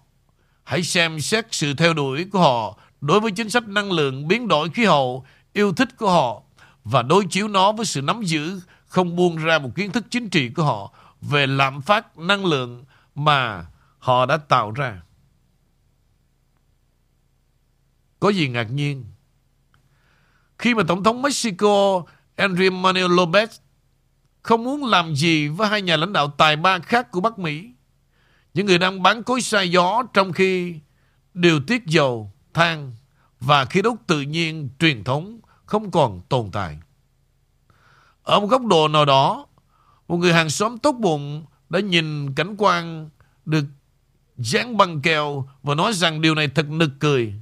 hãy xem xét sự theo đuổi của họ đối với chính sách năng lượng biến đổi khí hậu yêu thích của họ và đối chiếu nó với sự nắm giữ không buông ra một kiến thức chính trị của họ về lạm phát năng lượng mà họ đã tạo ra. Có gì ngạc nhiên? Khi mà Tổng thống Mexico Andrés Manuel Lopez không muốn làm gì với hai nhà lãnh đạo tài ba khác của Bắc Mỹ, những người đang bán cối xay gió trong khi điều tiết dầu, than và khí đốt tự nhiên truyền thống không còn tồn tại. Ở một góc độ nào đó, một người hàng xóm tốt bụng đã nhìn cảnh quan được dán băng keo và nói rằng điều này thật nực cười.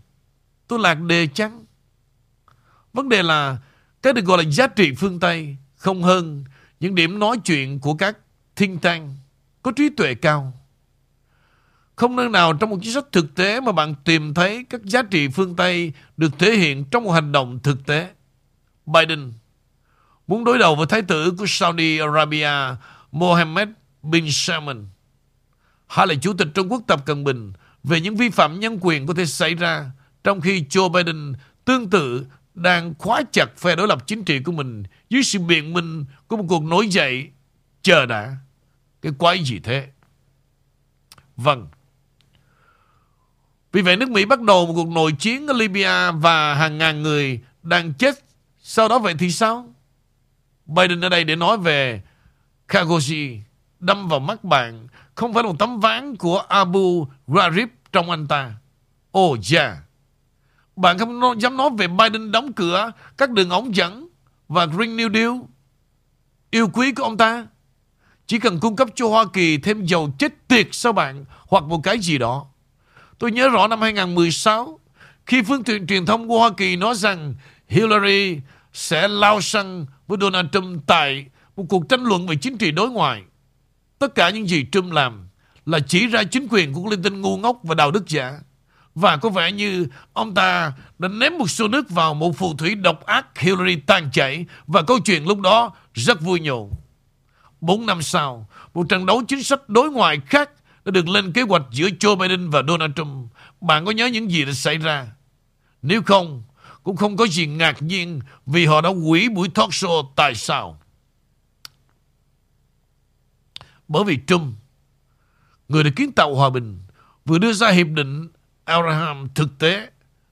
Tôi lạc đề chăng? Vấn đề là cái được gọi là giá trị phương Tây không hơn những điểm nói chuyện của các thiên tăng có trí tuệ cao. Không nơi nào trong một chính sách thực tế mà bạn tìm thấy các giá trị phương Tây được thể hiện trong một hành động thực tế. Biden muốn đối đầu với thái tử của Saudi Arabia, Mohammed bin Salman hay là Chủ tịch Trung Quốc Tập Cận Bình về những vi phạm nhân quyền có thể xảy ra trong khi Joe Biden tương tự đang khóa chặt phe đối lập chính trị của mình dưới sự biện minh của một cuộc nổi dậy chờ đã. Cái quái gì thế? Vâng. Vì vậy nước Mỹ bắt đầu một cuộc nội chiến ở Libya và hàng ngàn người đang chết. Sau đó vậy thì sao? Biden ở đây để nói về Khashoggi đâm vào mắt bạn không phải là một tấm ván của Abu Ghraib trong anh ta. Oh, yeah. Bạn không dám nói về Biden đóng cửa các đường ống dẫn và Green New Deal. Yêu quý của ông ta. Chỉ cần cung cấp cho Hoa Kỳ thêm dầu chết tiệt sau bạn hoặc một cái gì đó. Tôi nhớ rõ năm 2016 khi phương tiện truyền thông của Hoa Kỳ nói rằng Hillary sẽ lao sang với Donald Trump tại một cuộc tranh luận về chính trị đối ngoại. Tất cả những gì Trump làm là chỉ ra chính quyền của Clinton ngu ngốc và đạo đức giả. Và có vẻ như ông ta đã ném một xô nước vào một phù thủy độc ác Hillary tan chảy và câu chuyện lúc đó rất vui nhộn. Bốn năm sau, một trận đấu chính sách đối ngoại khác đã được lên kế hoạch giữa Joe Biden và Donald Trump. Bạn có nhớ những gì đã xảy ra? Nếu không, cũng không có gì ngạc nhiên vì họ đã hủy buổi talk show tại sao. Bởi vì Trump, người đã kiến tạo hòa bình, vừa đưa ra hiệp định Abraham thực tế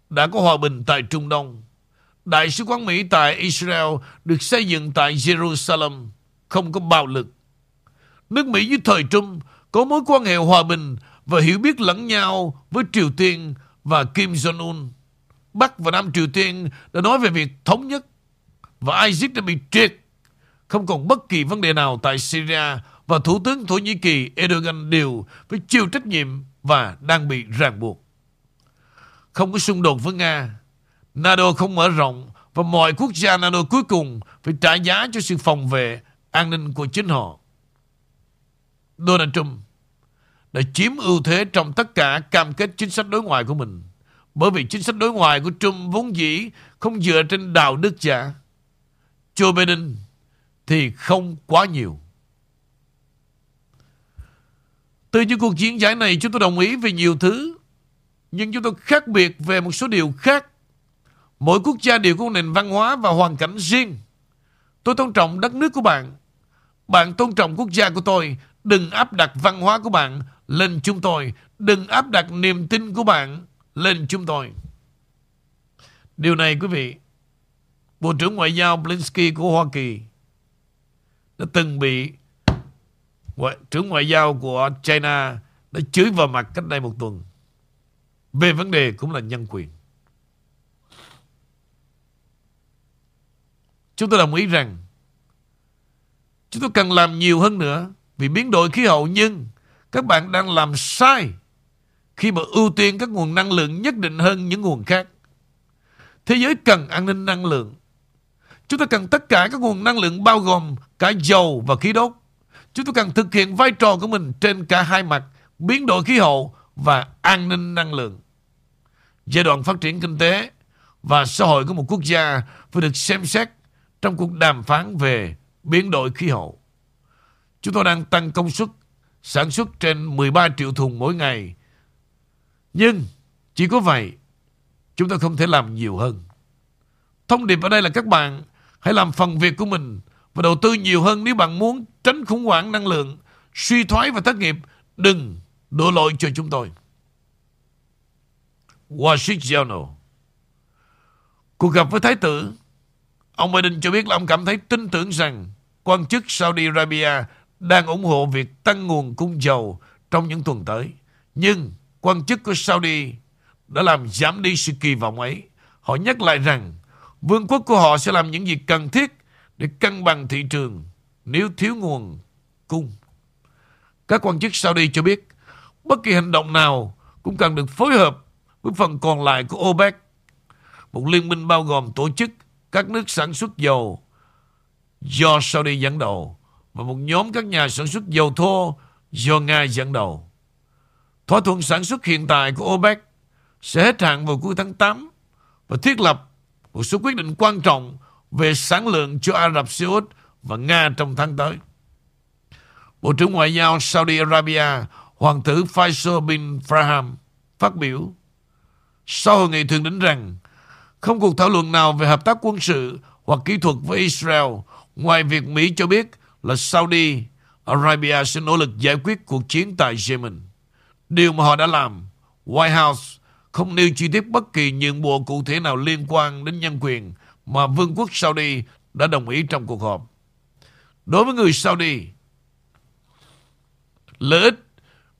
đã có hòa bình tại Trung Đông. Đại sứ quán Mỹ tại Israel được xây dựng tại Jerusalem, không có bạo lực. Nước Mỹ dưới thời Trump có mối quan hệ hòa bình và hiểu biết lẫn nhau với Triều Tiên và Kim Jong-un. Bắc và Nam Triều Tiên đã nói về việc thống nhất và ISIS đã bị triệt. Không còn bất kỳ vấn đề nào tại Syria và Thủ tướng Thổ Nhĩ Kỳ Erdogan đều phải chịu trách nhiệm và đang bị ràng buộc. Không có xung đột với Nga. NATO không mở rộng và mọi quốc gia NATO cuối cùng phải trả giá cho sự phòng vệ an ninh của chính họ. Donald Trump đã chiếm ưu thế trong tất cả cam kết chính sách đối ngoại của mình. Bởi vì chính sách đối ngoại của Trump vốn dĩ không dựa trên đạo đức giả. Joe Biden thì không quá nhiều. Từ những cuộc chiến giải này, chúng tôi đồng ý về nhiều thứ. Nhưng chúng tôi khác biệt về một số điều khác. Mỗi quốc gia đều có nền văn hóa và hoàn cảnh riêng. Tôi tôn trọng đất nước của bạn. Bạn tôn trọng quốc gia của tôi. Đừng áp đặt văn hóa của bạn lên chúng tôi. Đừng áp đặt niềm tin của bạn lên chúng tôi. Điều này quý vị, Bộ trưởng Ngoại giao Blinsky của Hoa Kỳ đã từng bị ngoại, trưởng ngoại giao của China đã chửi vào mặt cách đây một tuần về vấn đề cũng là nhân quyền. Chúng tôi đồng ý rằng chúng tôi cần làm nhiều hơn nữa vì biến đổi khí hậu nhưng các bạn đang làm sai khi mà ưu tiên các nguồn năng lượng nhất định hơn những nguồn khác. Thế giới cần an ninh năng lượng. Chúng ta cần tất cả các nguồn năng lượng bao gồm cả dầu và khí đốt. Chúng ta cần thực hiện vai trò của mình trên cả hai mặt, biến đổi khí hậu và an ninh năng lượng. Giai đoạn phát triển kinh tế và xã hội của một quốc gia phải được xem xét trong cuộc đàm phán về biến đổi khí hậu. Chúng tôi đang tăng công suất sản xuất trên 13 triệu thùng mỗi ngày. Nhưng chỉ có vậy, chúng ta không thể làm nhiều hơn. Thông điệp ở đây là các bạn hãy làm phần việc của mình và đầu tư nhiều hơn nếu bạn muốn tránh khủng hoảng năng lượng, suy thoái và thất nghiệp. Đừng đổ lỗi cho chúng tôi. Wall Street Journal Cuộc gặp với Thái tử Ông Biden cho biết là ông cảm thấy tin tưởng rằng quan chức Saudi Arabia đang ủng hộ việc tăng nguồn cung dầu trong những tuần tới. Nhưng quan chức của Saudi đã làm giảm đi sự kỳ vọng ấy. Họ nhắc lại rằng vương quốc của họ sẽ làm những gì cần thiết để cân bằng thị trường nếu thiếu nguồn cung. Các quan chức Saudi cho biết bất kỳ hành động nào cũng cần được phối hợp với phần còn lại của OPEC, một liên minh bao gồm tổ chức các nước sản xuất dầu do Saudi dẫn đầu và một nhóm các nhà sản xuất dầu thô do Nga dẫn đầu. Thỏa thuận sản xuất hiện tại của OPEC sẽ hết hạn vào cuối tháng 8 và thiết lập một số quyết định quan trọng về sản lượng cho Ả Rập Xê Út và Nga trong tháng tới. Bộ trưởng Ngoại giao Saudi Arabia, Hoàng tử Faisal bin Farham, phát biểu sau hội nghị thượng đỉnh rằng không cuộc thảo luận nào về hợp tác quân sự hoặc kỹ thuật với Israel ngoài việc Mỹ cho biết là Saudi Arabia sẽ nỗ lực giải quyết cuộc chiến tại Yemen. Điều mà họ đã làm, White House không nêu chi tiết bất kỳ nhượng bộ cụ thể nào liên quan đến nhân quyền mà Vương quốc Saudi đã đồng ý trong cuộc họp. Đối với người Saudi, lợi ích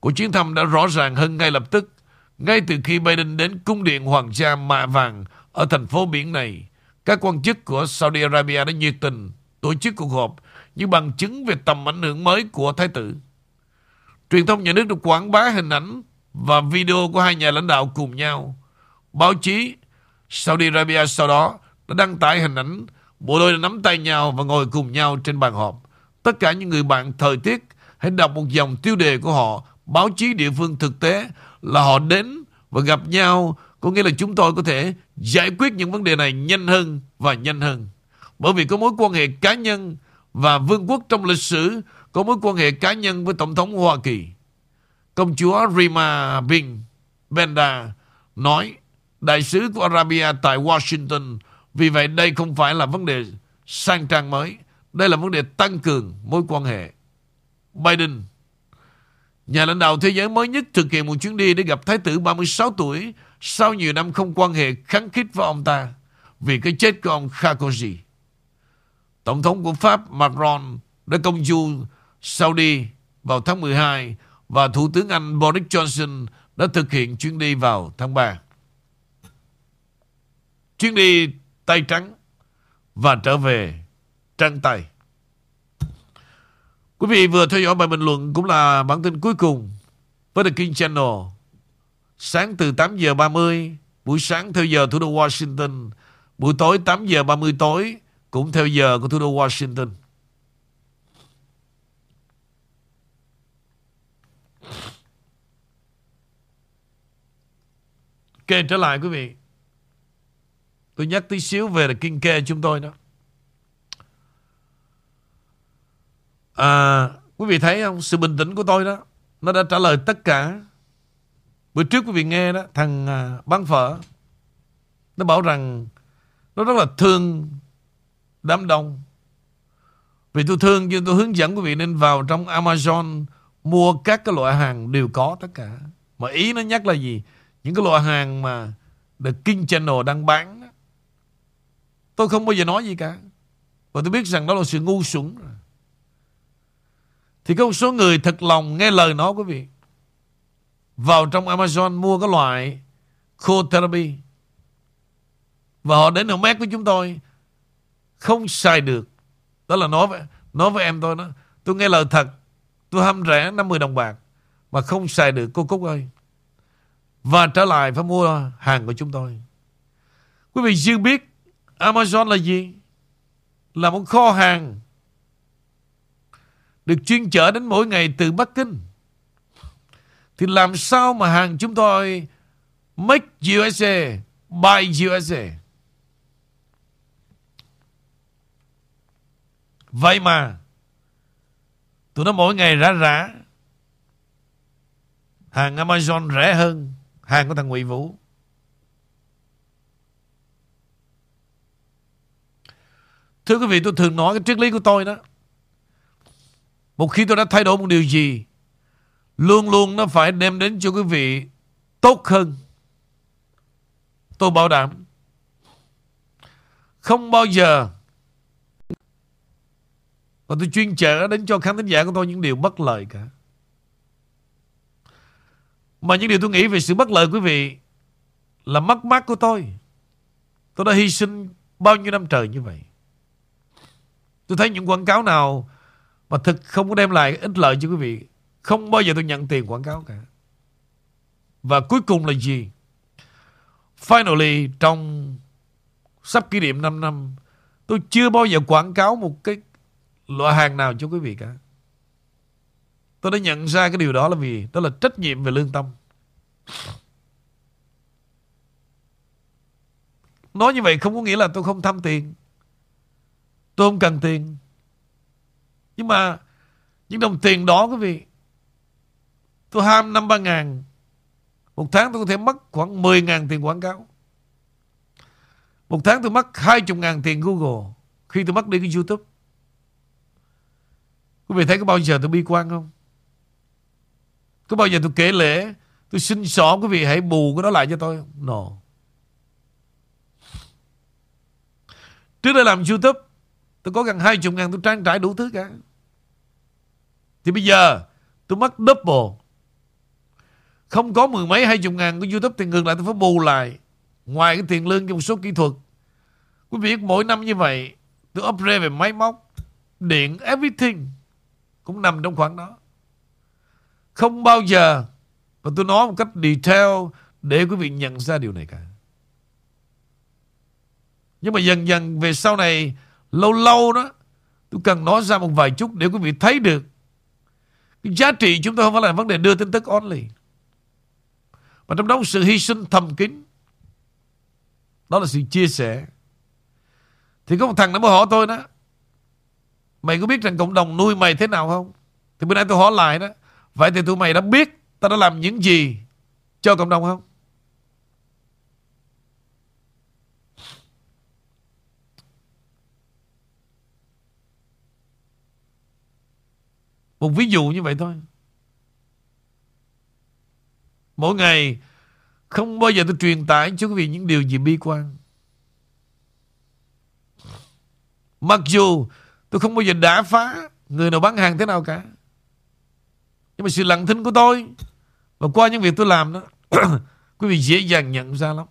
của chuyến thăm đã rõ ràng hơn ngay lập tức ngay từ khi Biden đến cung điện Hoàng gia Mạ Vàng ở thành phố biển này. Các quan chức của Saudi Arabia đã nhiệt tình tổ chức cuộc họp những bằng chứng về tầm ảnh hưởng mới của Thái tử. Truyền thông nhà nước được quảng bá hình ảnh và video của hai nhà lãnh đạo cùng nhau. Báo chí Saudi Arabia sau đó đã đăng tải hình ảnh bộ đôi đã nắm tay nhau và ngồi cùng nhau trên bàn họp. Tất cả những người bạn thời tiết hãy đọc một dòng tiêu đề của họ, báo chí địa phương thực tế là họ đến và gặp nhau có nghĩa là chúng tôi có thể giải quyết những vấn đề này nhanh hơn và nhanh hơn. Bởi vì có mối quan hệ cá nhân và vương quốc trong lịch sử có mối quan hệ cá nhân với Tổng thống Hoa Kỳ. Công chúa Rima Bin Benda nói đại sứ của Arabia tại Washington vì vậy đây không phải là vấn đề sang trang mới. Đây là vấn đề tăng cường mối quan hệ. Biden, nhà lãnh đạo thế giới mới nhất thực hiện một chuyến đi để gặp Thái tử 36 tuổi sau nhiều năm không quan hệ kháng khít với ông ta vì cái chết của ông Khashoggi. Tổng thống của Pháp Macron đã công du Saudi vào tháng 12 và Thủ tướng Anh Boris Johnson đã thực hiện chuyến đi vào tháng 3. Chuyến đi tay trắng và trở về trắng tay. Quý vị vừa theo dõi bài bình luận cũng là bản tin cuối cùng với The King Channel. Sáng từ 8 giờ 30, buổi sáng theo giờ thủ đô Washington, buổi tối 8 giờ 30 tối cũng theo giờ của thủ đô Washington. Ok, trở lại quý vị. Tôi nhắc tí xíu về là kinh kê chúng tôi đó. À, quý vị thấy không? Sự bình tĩnh của tôi đó, nó đã trả lời tất cả. Bữa trước quý vị nghe đó, thằng à, bán phở, nó bảo rằng nó rất là thương đám đông. Vì tôi thương cho tôi hướng dẫn quý vị nên vào trong Amazon mua các cái loại hàng đều có tất cả. Mà ý nó nhắc là gì? Những cái loại hàng mà The King Channel đang bán Tôi không bao giờ nói gì cả Và tôi biết rằng đó là sự ngu xuẩn Thì có một số người thật lòng nghe lời nó, quý vị Vào trong Amazon mua cái loại Cold Therapy Và họ đến họ mét với chúng tôi không xài được Đó là nói với, nói với em tôi đó Tôi nghe lời thật Tôi ham rẻ 50 đồng bạc Mà không xài được cô Cúc ơi Và trở lại phải mua hàng của chúng tôi Quý vị chưa biết Amazon là gì? Là một kho hàng được chuyên chở đến mỗi ngày từ Bắc Kinh. Thì làm sao mà hàng chúng tôi make USA, buy USA? Vậy mà, tụi nó mỗi ngày rã rã. Hàng Amazon rẻ hơn, hàng của thằng Nguyễn Vũ. Thưa quý vị, tôi thường nói cái triết lý của tôi đó. Một khi tôi đã thay đổi một điều gì, Luôn luôn nó phải đem đến cho quý vị Tốt hơn. Tôi bảo đảm, Không bao giờ và tôi chuyên trở đến cho khán thính giả của tôi Những điều bất lợi cả Mà những điều tôi nghĩ về sự bất lợi quý vị Là mất mát của tôi Tôi đã hy sinh bao nhiêu năm trời như vậy Tôi thấy những quảng cáo nào mà thực không có đem lại ích lợi cho quý vị. Không bao giờ tôi nhận tiền quảng cáo cả. Và cuối cùng là gì? Finally, trong sắp kỷ niệm 5 năm, tôi chưa bao giờ quảng cáo một cái loại hàng nào cho quý vị cả. Tôi đã nhận ra cái điều đó là vì đó là trách nhiệm về lương tâm. Nói như vậy không có nghĩa là tôi không tham tiền. Tôi không cần tiền. Nhưng mà những đồng tiền đó quý vị, tôi ham năm ba ngàn. Một tháng tôi có thể mất khoảng 10 ngàn tiền quảng cáo. Một tháng tôi mất 20 ngàn tiền Google khi tôi mất đi cái YouTube. Quý vị thấy có bao giờ tôi bi quan không? Có bao giờ tôi kể lễ Tôi xin xỏ quý vị hãy bù cái đó lại cho tôi No Trước đây làm YouTube Tôi có gần 20 ngàn tôi trang trải đủ thứ cả. Thì bây giờ tôi mất double. Không có mười mấy hai chục ngàn của YouTube thì ngược lại tôi phải bù lại. Ngoài cái tiền lương cho một số kỹ thuật. Quý vị biết mỗi năm như vậy tôi upgrade về máy móc, điện, everything cũng nằm trong khoảng đó. Không bao giờ, và tôi nói một cách detail để quý vị nhận ra điều này cả. Nhưng mà dần dần về sau này, Lâu lâu đó, Tôi cần nói ra một vài chút để quý vị thấy được Cái giá trị chúng ta không phải là vấn đề đưa tin tức only Mà trong đó một sự hy sinh thầm kín Đó là sự chia sẻ Thì có một thằng nó mới hỏi tôi đó Mày có biết rằng cộng đồng nuôi mày thế nào không Thì bữa nay tôi hỏi lại đó Vậy thì tụi mày đã biết Tao đã làm những gì cho cộng đồng không Một ví dụ như vậy thôi. Mỗi ngày không bao giờ tôi truyền tải cho quý vị những điều gì bi quan. Mặc dù tôi không bao giờ đả phá người nào bán hàng thế nào cả. Nhưng mà sự lặng thinh của tôi và qua những việc tôi làm đó, [CLEARS THROAT] quý vị dễ dàng nhận ra lắm.